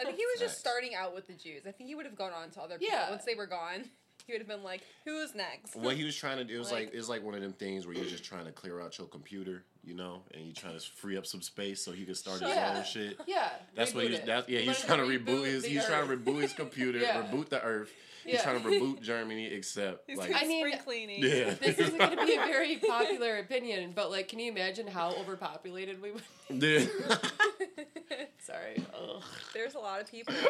think he was just starting out with the Jews. I think he would have gone on to other people Yeah. once they were gone. He would have been like, "Who's next?" what he was trying to do it was like, Like- it's like one of them things where you're just trying to clear out your computer, you know, and you're trying to free up some space so he can start his Yeah. own shit. yeah, That's what he was. That, yeah, He he's trying to reboot his. the He's trying to reboot his computer, Yeah. reboot the Earth. He's Yeah. trying to reboot Germany, except He's like, doing I mean, spring cleaning. yeah, This isn't going to be a very popular opinion, but like, can you imagine how overpopulated we would? Yeah. Sorry, Ugh. There's a lot of people. there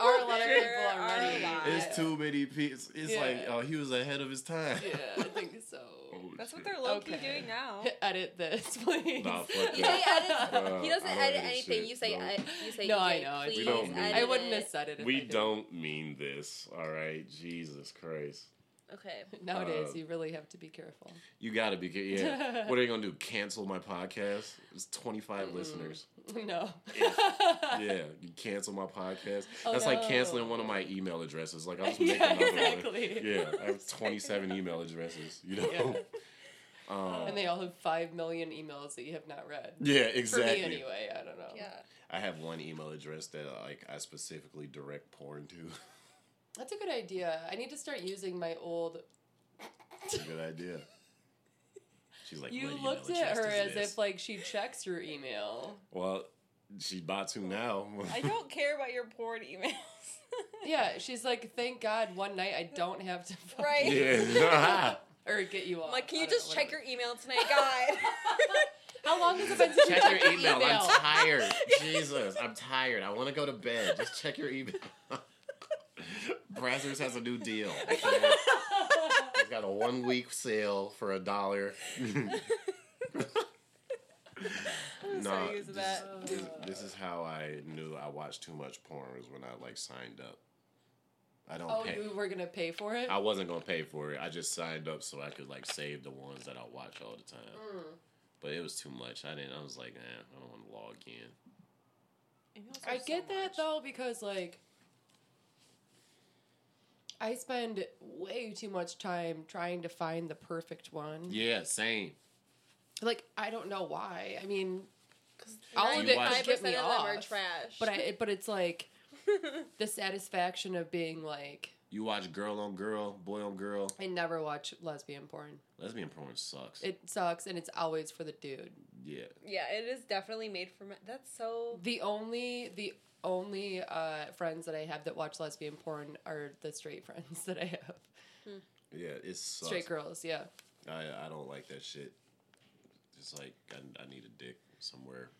are a lot of people already. It's too many people. It's Yeah. like, oh, he was ahead of his time. Yeah, I think so. Oh, That's what they're low key Okay. doing now. Edit this, please. Nah, fuck You edit. Uh, he doesn't edit edit anything. shit, You say no. ed- you say No, DJ, I know, Please We don't mean- edit I wouldn't have said it. We don't mean this, all right? Jesus Christ. Okay. Nowadays, Uh, you really have to be careful. You gotta be, yeah. what are you gonna do? Cancel my podcast? It's 25 Mm. listeners. No. Yeah, you cancel my podcast. Oh, That's like canceling one of my email addresses. Like I'll just make Yeah, another exactly. one. Yeah, I have 27 email addresses. You know. Yeah. Um, and they all have five million emails that you have not read. yeah, For exactly. me, anyway. I don't know. Yeah. I have one email address that like I specifically direct porn to. That's a good idea. I need to start using my old. It's a good idea. She's like, You "What looked email at her as this?" if like she checks your email. Well, she's about to now. I don't care about your porn emails. Yeah, she's like, thank God one night I don't have to fucking- Right. yeah. or get you off. I'm like, can you just know, check your email tonight, God? How long has it been since you checked your email. I'm tired. Jesus, I'm tired. I want to go to bed. Just check your email. Brazzers has a new deal. Okay? He's got a one week sale for a dollar. I'm no, so this, that. this, this is how I knew I watched too much porn was when I like signed up. I don't Oh, pay. you were gonna pay for it? I wasn't gonna pay for it. I just signed up so I could like save the ones that I watch all the time. Mm. But it was too much. I didn't. I was like, eh, I don't want to log in. Emails are I so get that though because like I spend way too much time trying to find the perfect one. Yeah, same. Like I don't know why. I mean, all of You it watch- could get 95% me of off. them are trash. But I but it's like the satisfaction of being like You watch girl on girl, boy on girl. I never watch lesbian porn. Lesbian porn sucks. It sucks and it's always for the dude. yeah. yeah, it is definitely made for men. That's so. The only the only uh, friends that I have that watch lesbian porn are the straight friends that I have. Yeah, it's. Straight girls, yeah. I I don't like that shit. It's like I, I need a dick somewhere.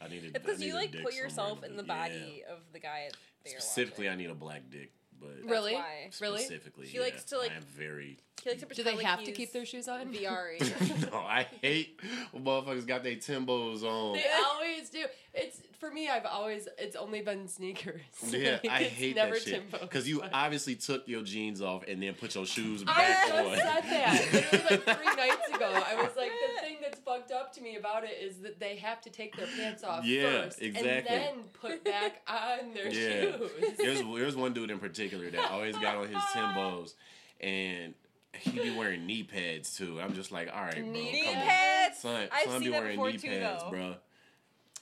I need a. Because I you a like dick put yourself in the yeah. body of the guy. That you're Specifically, watching. I need a black dick, but really? why. Really? specifically, He likes to, like- I am very. He likes to Do they like have to keep their shoes on? VR. no, I hate when motherfuckers got their Timbos on. They always do. It's for me. I've always. It's only been sneakers. Yeah, Like, I hate never that shit. Because you obviously took your jeans off and then put your shoes back just on. said that. Literally like three nights ago. I was like, the that's fucked up to me about it is that they have to take their pants off Yeah, first exactly. and then put back on their Yeah. shoes. There's there's one dude in particular that always got on his Timbos, and he be wearing knee pads too. I'm just like, all right, bro, Knee Knee come on. pads. Son, I've son be seen that wearing knee too, pads, though. bro.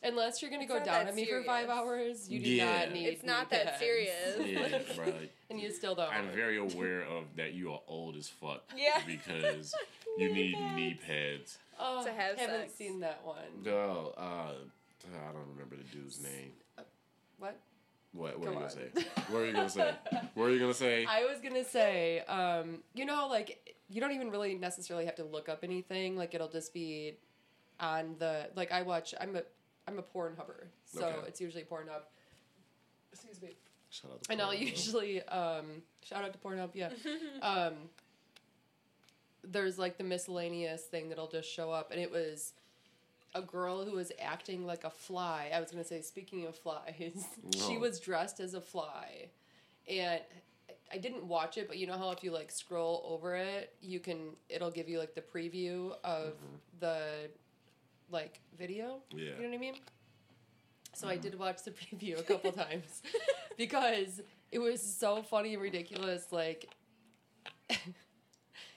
Unless you're gonna It's go down that on me for five hours, you do Yeah. not need. Knee pads. It's not knee that pads. serious. Yeah, bro. and you still don't. I'm very aware of that you are old as fuck. Yeah. Because you need knee pads. Oh, to have haven't sex. seen that one. No, uh, I don't remember the dude's name. What? What? What Go are you gonna say? What are you gonna say? What are you gonna say? I was gonna say, um, you know, like you don't even really necessarily have to look up anything. Like it'll just be on the like I watch. I'm a I'm a porn hubber, so Okay. it's usually Pornhub. Excuse me. Shout out to And I'll usually um, shout out to Pornhub. Yeah. um, there's like the miscellaneous thing that'll just show up, and it was a girl who was acting like a fly. I was gonna say, speaking of flies, she Oh. was dressed as a fly, and I didn't watch it, but you know how if you like scroll over it, you can it'll give you like the preview of mm-hmm. the like video. Yeah. You know what I mean? So I mm-hmm. did watch the preview a couple times because it was so funny and ridiculous. Like,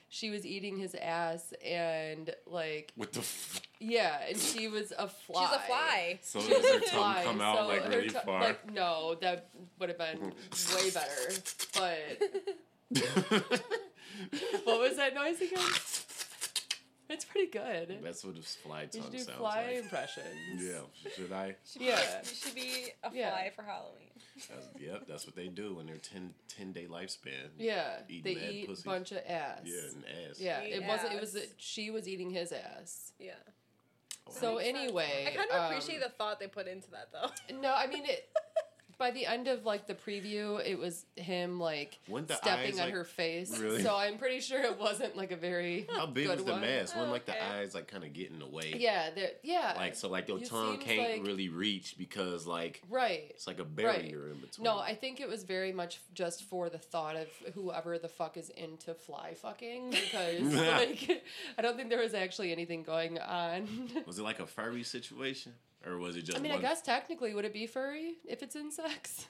she was eating his ass, and like, What the? F- yeah, and she was a fly. She's a fly. so She does was her a tongue fly, come out so like really to- far? Like, no, that would have been way better. But what was that noise again? It's pretty good. That's what a fly tongue You tongue should do sounds fly like. impressions. Yeah, should I? Should Yeah. Be, should be a Yeah. fly for Halloween. That's, yep, that's what they do in their 10, 10 day lifespan. Yeah, Eat they eat a bunch of ass. Yeah, and ass. Yeah, Eat it wasn't. It was ass. that she was eating his ass. Yeah. So makes sense. anyway, I kind of um, appreciate the thought they put into that though. No, I mean it. By the end of like the preview, it was him like the stepping eyes, on like- her face. Really? So I'm pretty sure it wasn't like a very How big good was the one. mask? When like the Okay. eyes like kind of get in the way. Yeah, there- yeah. Like so, like your It tongue seems can't like- really reach because like right. it's like a barrier in between. No, I think it was very much just for the thought of whoever the fuck is into fly fucking because like I don't think there was actually anything going on. was it like a furry situation or was it just? I mean, I guess technically would it be furry if it's insects?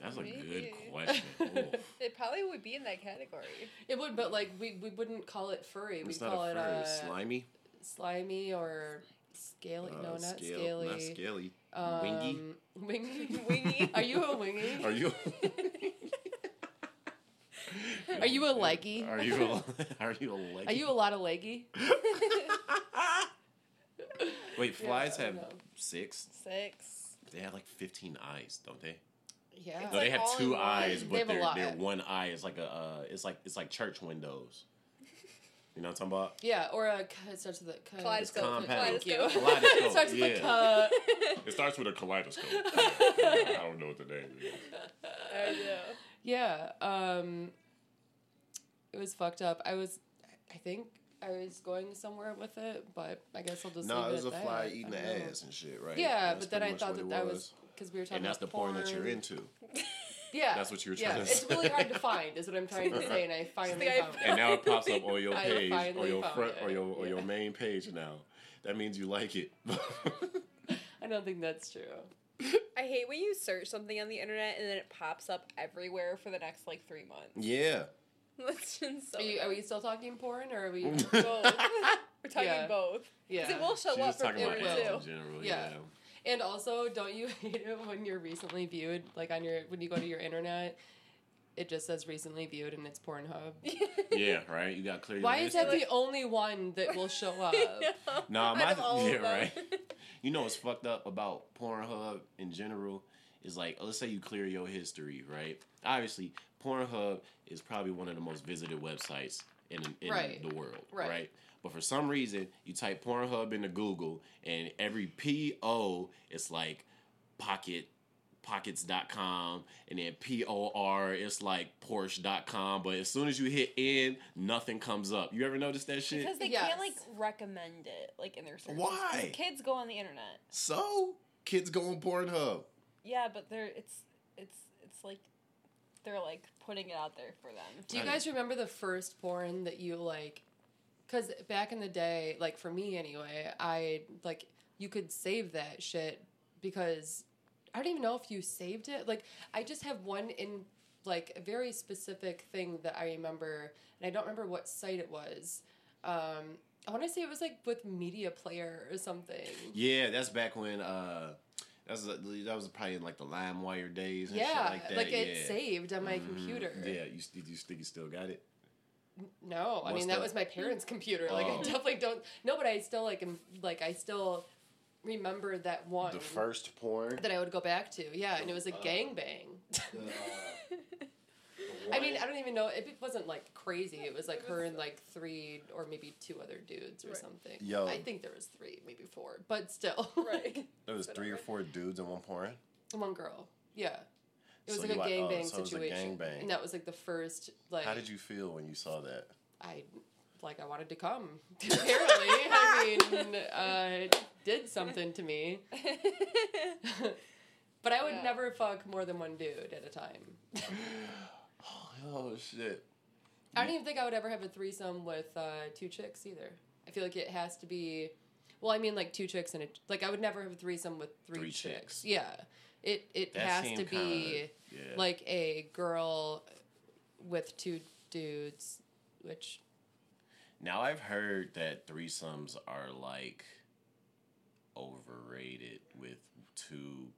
that's a good question. It probably would be in that category. It would, but like we, we wouldn't call it furry. It's We'd not call a it fur. uh, slimy. slimy or scaly. no, Uh, not scale- scaly. Not scaly. Wingy. Um, wingy. Wingy. Are you a wingy? Are you? Are you a leggy? Are you? A, are you a leggy? Are you a lot of leggy? Wait, flies I have know. six. Six. They have like fifteen eyes, don't they? Yeah. It's No, like they have two one. eyes, but their their one eye is like a uh, it's like it's like church windows. You know what I'm talking about? yeah, or a c- it starts with a c- Kaleidoscope. Thank you. Kaleidoscope. it starts with yeah. a c- It starts with a kaleidoscope. I don't know what the name is. I know. Yeah. Um it was fucked up. I was I think I was going somewhere with it, but I guess I'll just No, leave it was a at fly that. eating the know. ass and shit, right? Yeah, That's but then I thought that that was because we were talking and that's the about porn that you're into. Yeah, That's what you were yeah. trying to It's really hard to find, is what I'm trying to say, and I finally found it. And now it pops up on your I page, on finally your front, it. or your or your Yeah. main page now. That means you like it. I don't think that's true. I hate when you search something on the internet and then it pops up everywhere for the next like three months. yeah. That's just so. Are, you, are we still talking porn, or are we? both? We're talking both. Yeah. both. 'Cause yeah. It will show She up for talking porn too. in general. Yeah. Yeah. And also, don't you hate it when you're recently viewed, like on your when you go to your internet, it just says recently viewed and it's Pornhub. Yeah, right. You got clear. Why is that the only one that will show up? Nah, Out my of all of yeah, them. right. You know what's fucked up about Pornhub in general is like, let's say you clear your history, right? Obviously, Pornhub is probably one of the most visited websites in in Right. the world, Right. right. But for some reason, you type Pornhub into Google, and every P O, it's like pocket pockets.com and then p-o-r it's like porsche.com but as soon as you hit in nothing comes up you ever notice that shit Because they Yes. can't like recommend it like in their search Why? Kids go on the internet. so kids go on pornhub Yeah, but they're it's it's it's like they're like putting it out there for them. Do you guys remember the first porn that you like? Because back in the day, like for me anyway, I like you could save that shit because I don't even know if you saved it. Like I just have one in like a very specific thing that I remember, and I don't remember what site it was. Um, I want to say it was like with Media Player or something. Yeah, that's back when uh that's that was probably in like the LimeWire days and yeah, shit like that. it yeah. saved on my Mhm. computer. Yeah, you st- you think you still got it? No, I What's mean that the- was my parents' computer. Like I Oh. definitely don't. No, but I still like am like I still remember that one The first porn. that I would go back to. Yeah, and it was a Uh, gangbang. the, uh, I mean, I don't even know. If it wasn't like crazy. It was like her and like three or maybe two other dudes or Right. something. Yo. I think there was three, maybe four, but still. Right. there was three or four dudes in one porn. one girl. Yeah. It was So like you a like- oh, gangbang so it was a situation, gangbang. and that was like the first like. How did you feel when you saw that? I like I wanted to come. Apparently, I mean, uh, it did something to me. but I would Yeah. never fuck more than one dude at a time. Oh shit! I don't even think I would ever have a threesome with uh, two chicks either. I feel like it has to be. Well, I mean, like two chicks and a like. I would never have a threesome with three, Three chicks. chicks. Yeah, it it That has to be kinda- yeah. like a girl with two dudes, which Now I've heard that threesomes are like overrated with two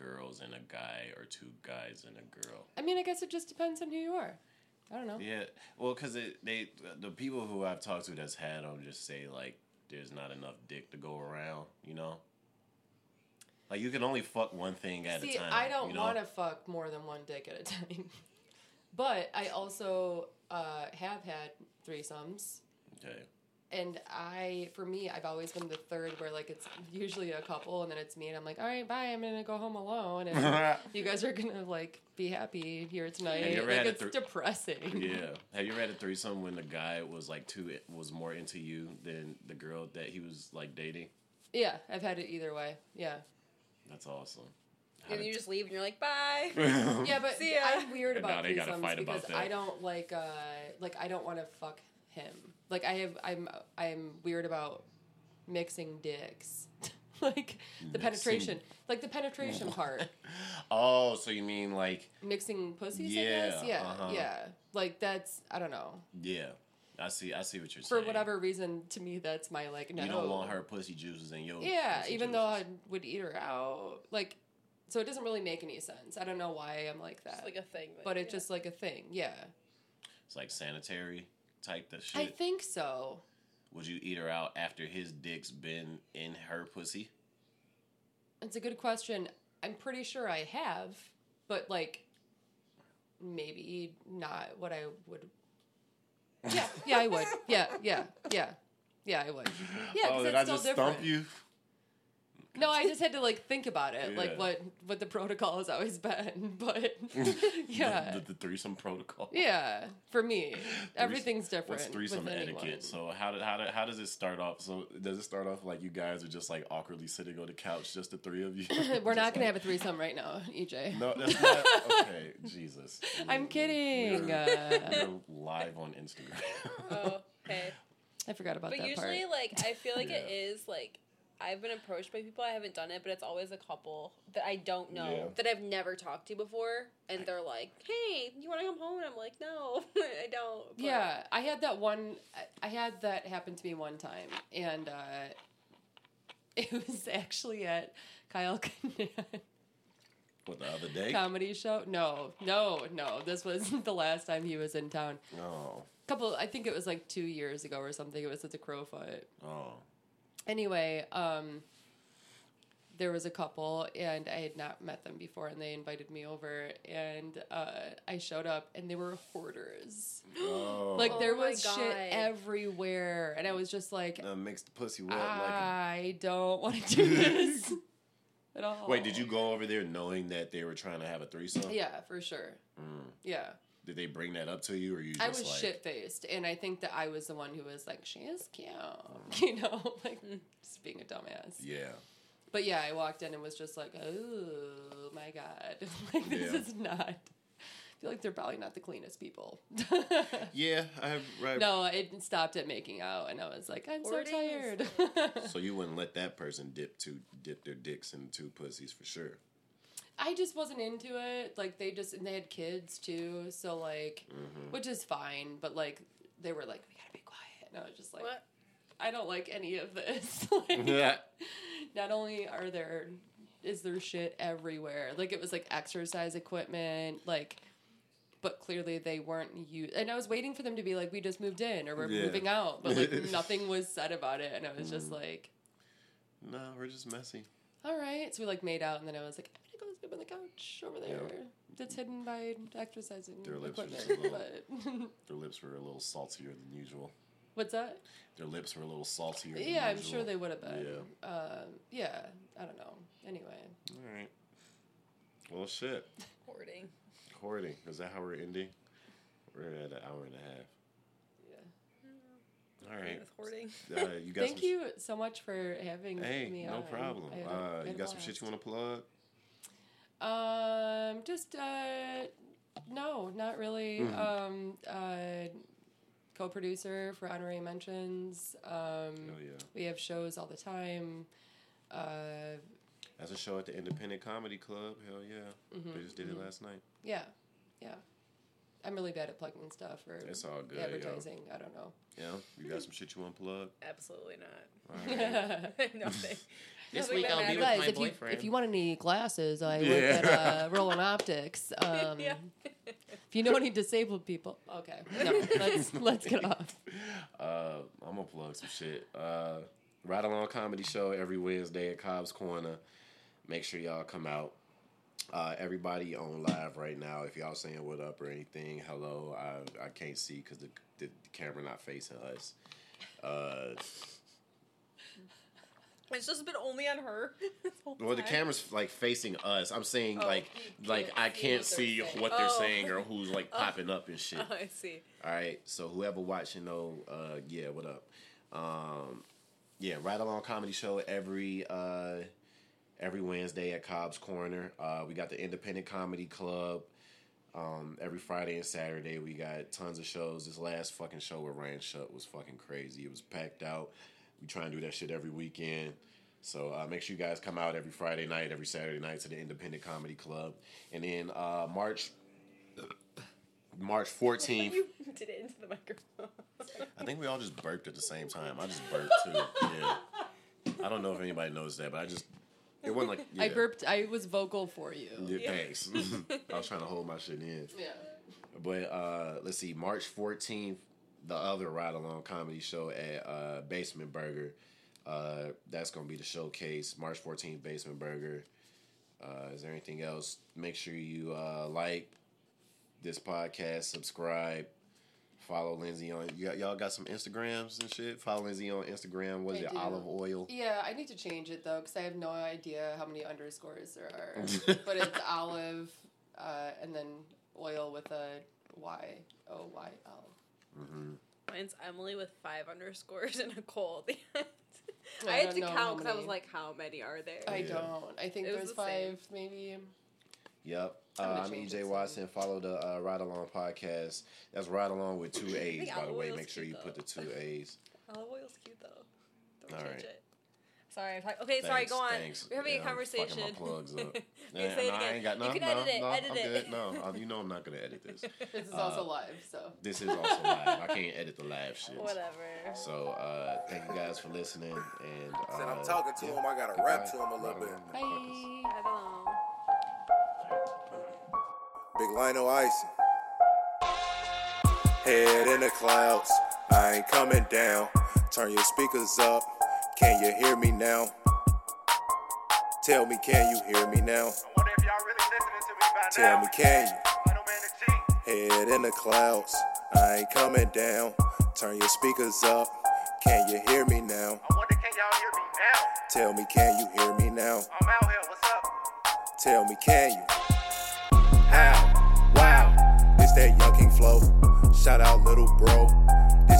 girls and a guy or two guys and a girl. I mean, I guess it just depends on who you are. I don't know. Yeah, well, because they the people who I've talked to that's had them just say like there's not enough dick to go around. You know, like you can only fuck one thing at See, a time. I don't you know? want to fuck more than one dick at a time. but I also uh, have had threesomes. Okay. And I, for me, I've always been the third where like it's usually a couple and then it's me and I'm like, all right, bye, I'm gonna go home alone and you guys are gonna like be happy here tonight. Have you ever like had a it's thr- depressing. yeah. Have you ever had a threesome when the guy was like too was more into you than the girl that he was like dating? Yeah, I've had it either way. Yeah. That's awesome. How and did- you just leave and you're like, bye. Yeah, but See ya. I'm weird about now they gotta threesomes fight about because that. I don't like uh like I don't want to fuck him. Like I have I'm I'm weird about mixing dicks. like the Mixing. penetration, like the penetration part, Oh, so you mean like mixing pussies. I Yeah, guess. Yeah, uh-huh. yeah. Like that's I don't know. yeah? I see. I see what you're For saying. For whatever reason, to me, that's my like. No, you don't want her pussy juices in your. Yeah, pussy even though I would eat her out, like, so it doesn't really make any sense. I don't know why I'm like that, It's like a thing. but it's yeah. just like a thing. Yeah, it's like sanitary type of shit. I think so. Would you eat her out after his dick's been in her pussy? It's a good question. I'm pretty sure I have, but like, maybe not what I would. Yeah, yeah, I would. Yeah, yeah, yeah, yeah, I would. Yeah, oh, did it's I still just different. stump you? No, I just had to like think about it, Yeah. like what what the protocol has always been. But yeah, The, the, the threesome protocol. yeah, for me, everything's different. What's threesome with etiquette? So how did how did, how does it start off? So does it start off like you guys are just like awkwardly sitting on the couch, just the three of you? We're not gonna like- have a threesome right now, EJ. No, that's not okay. Jesus, I'm kidding. We're, Uh, we're live on Instagram. Oh, hey. I forgot about that. But that usually, part. like, I feel like it Yeah. is like I've been approached by people. I haven't done it, but it's always a couple that I don't know Yeah. that I've never talked to before, and they're like, "Hey, you want to come home?" And I'm like, "No, I don't." But- Yeah, I had that one. I- I had that happen to me one time, and uh, it was actually at Kyle Kinane what the other day? comedy show. No, no, no. This was the last time he was in town. Oh, couple, I think it was like two years ago or something. It was at the Crofoot. oh, Anyway, um, there was a couple, and I had not met them before, and they invited me over, and uh, I showed up, and they were hoarders. oh. Like there Oh my was shit everywhere, and I was just like, uh, mixed the pussy wet Ah. like. I don't want to do this at all. Wait, did you go over there knowing that they were trying to have a threesome? Yeah, for sure. Mm. Yeah, Did they bring that up to you, or you? Just I was like, shit faced, and I think that I was the one who was like, "She is cute," mm. you know, like just being a dumbass. Yeah. But yeah, I walked in and was just like, "Oh my god, like this Yeah. is not." I feel like they're probably not the cleanest people. Yeah, I have. Right. no, it stopped at making out, and I was like, "I'm so tired." So you wouldn't let that person dip two dip their dicks in two pussies for sure. I just wasn't into it. Like they just and they had kids too, so like, Mm-hmm. which is fine. But like they were like, "We gotta be quiet," and I was just like, What? "I don't like any of this." like, Yeah. not only are there is there shit everywhere like it was like exercise equipment like but clearly they weren't used and i was waiting for them to be like we just moved in or we're Yeah. moving out but like nothing was said about it and i was Mm. just like No, we're just messy. all right so we like made out and then i was like i'm gonna go sleep on the couch over there that's hidden by exercising Their lips were equipment just a little- but Their lips were a little saltier than usual. what's that Their lips were a little saltier. Than yeah i'm usual. sure they would have been Yeah. um, yeah i don't know anyway All right. Well, shit. Hoarding. Hoarding. Is that how we're ending? We're at an hour and a half. yeah All right. With hoarding. Uh, you got Thank some, you so much for having Hey, me no on. problem. I had Uh, you got some shit you want to plug? Um, just uh, no, not really. Mhm. Um, uh, co-producer for honorary mentions. Um, Hell yeah. we have shows all the time. Uh, That's a show at the Independent Comedy Club. Hell yeah. mhm, They just did it mhm. last night. Yeah, yeah. I'm really bad at plugging stuff or It's all good. yo. advertising. I don't know. Yeah. You got some shit you want to plug? Absolutely not. All right. Nothing. This week I'll be matters. with Guys, my if you boyfriend. if you want any glasses, I work Yeah. at uh, Roland Optics. Um, Yeah. If you know any disabled people, okay, no, let's let's get off. Uh, I'm gonna plug some shit. Uh, Ride Along Comedy Show every Wednesday at Cobb's Corner. Make sure y'all come out. Uh, everybody on live right now. If y'all saying what up or anything, hello. I I can't see because the, the camera not facing us. Uh, It's just been only on her. well, the camera's like facing us. I'm saying Oh, like like can't I see can't what they're see what they're Oh. saying or who's like popping up and shit. Oh, I see. All right. So whoever watching though, uh, yeah, what up? Um, yeah, Ride Along Comedy Show every uh, every Wednesday at Cobb's Corner. Uh, we got the Independent Comedy Club. Um, every Friday and Saturday we got tons of shows. This last fucking show with Ryan Shutt was fucking crazy. It was packed out. We try and do that shit every weekend. So uh, make sure you guys come out every Friday night, every Saturday night to the Independent Comedy Club, and then uh, March March fourteenth. You did it into the microphone. I think we all just burped at the same time. I just burped too. Yeah. I don't know if anybody knows that, but I just it wasn't like yeah. I burped. I was vocal for you. Yeah, thanks. I was trying to hold my shit in. Yeah. But uh, let's see, March fourteenth, the other ride along comedy show at uh, Basement Burger. Uh, that's gonna be the showcase. March fourteenth, Basement Burger. Uh, is there anything else? Make sure you uh, like this podcast, subscribe, follow Lindsay on. Y'all got some Instagrams and shit. Follow Lindsay on Instagram. What is I it? do. Olive oil. Yeah, I need to change it though because I have no idea how many underscores there are. but it's olive, uh, and then oil with a Y O Y L. Mine's Emily with five underscores and a cold. at the end. I I had to count because I was like, how many are there? I Yeah. don't. I think It was there's the same. five, maybe. Yep. Uh, I'm gonna I'm change EJ it soon. Watson. Follow the uh, Ride Along podcast. That's Ride Along with two A's, by the way. Make sure you cute, put the two A's. Olive oil's cute though. Don't All change right. it. Sorry. I'm talk- okay, sorry. Go on. thanks. We're having Yeah, a I'm conversation. fucking my plugs up. Okay, Nah, say again. I ain't got no, you can no, edit it. no, edit I'm it. good. No, uh, you know I'm not gonna edit this. This is Uh, also live, so. This is also live. I can't edit the live shit. Whatever. So uh, thank you guys for listening. And uh, Said I'm talking to yeah, him, I gotta goodbye. rap to him a little Ride bit. along, Bye. motherfuckers. I. Big Lionel Icy. Head in the clouds, I ain't coming down. Turn your speakers up, can you hear me now? Tell me, can you hear me now? wonder if y'all really listening to me by Tell now. me, can you? Lionel Man the G. Head in the clouds, I ain't coming down. Turn your speakers up, can you hear me now? I wonder can y'all hear me now? Tell me, can you hear me now? I'm out here. What's up? Tell me, can you? How? Wow. This that Young King flow. Shout out, little bro.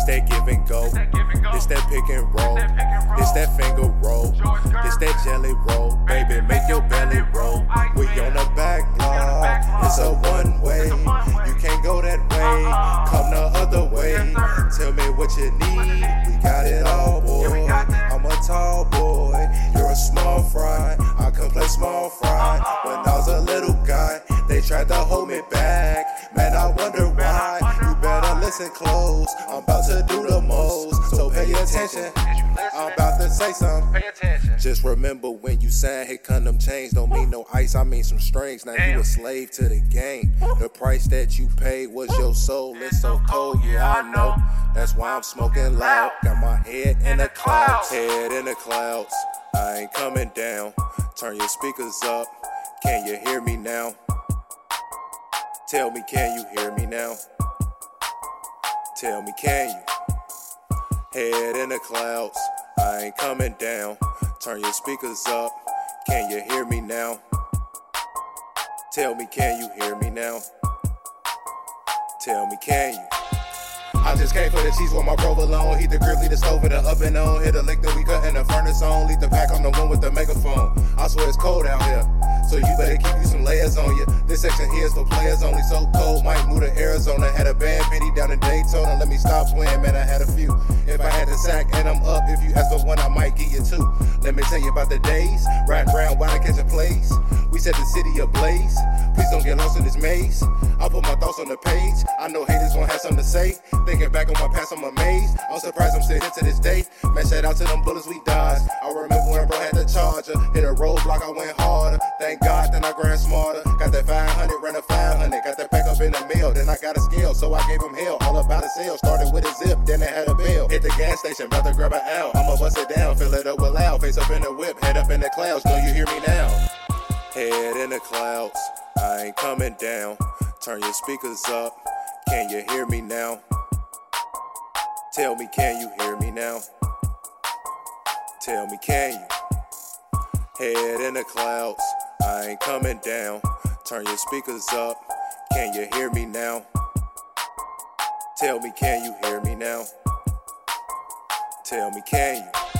This that give and go. that give and go. This that pick and roll. that pick and roll. This that finger roll. It's that jelly roll. Baby, make your belly roll. We on the back block. It's a one way. It's. You can't go that way. Uh-uh. Come the other way. Tell me what you need. We got it all, boy. Yeah, we got that. I'm a tall boy. You're a small fry. I can play small fry. Uh-huh. When I was a little guy, they tried to hold me back. Man, I wonder why. You better listen close. I'm about to do the most. So pay attention. I'm about to say something. Pay attention. Just remember when you sang, here come them chains. Don't mean no ice, I mean some strings. Now you Damn. a slave to the game. The price that you paid was your soul. It's so cold, yeah, I know. That's why I'm smoking loud. Got my head in the clouds. Head in the clouds. I ain't coming down. Turn your speakers up. Can you hear me now? Tell me, can you hear me now? Tell me, can you? Head in the clouds, I ain't coming down. Turn your speakers up, can you hear me now? Tell me, can you hear me now? Tell me, can you? I just came for the cheese with my provolone. Heat the leave the stove in the oven on. Hit the lick that we cut in the furnace on. Leave the pack on the one with the megaphone. I swear it's cold out here. So you better keep you some layers on you. This section here is for players only. So cold, might move to Arizona. Had a bad pity down in Daytona. Let me stop playing, man. I had a few. If I had to sack and I'm up, if you ask for one, I might give you two. Let me tell you about the days. Riding around while I catch a place. We set the city ablaze. Please don't get lost in this maze. I put my thoughts on the page. I know haters gon' have something to say. Thinking back on my past, I'm amazed. I'm surprised I'm still here to this day. Man, shout out to them bullets we dodged. I remember when bro had the charger. Hit a roadblock, I went harder. Thank God, then I grind smarter. Got that 500, ran a 500. Got that pack up in the mail, then I got a scale, so I gave him hell. All about a sale. Started with a zip, then it had a bell. Hit the gas station, about to grab an L. I'ma bust it down, fill it up with loud. Face up in the whip, head up in the clouds. Know you hear me now. Head in the clouds, I ain't coming down. Turn your speakers up, can you hear me now? Tell me, can you hear me now? Tell me, can you? Head in the clouds, I ain't coming down. Turn your speakers up, can you hear me now? Tell me, can you hear me now? Tell me, can you?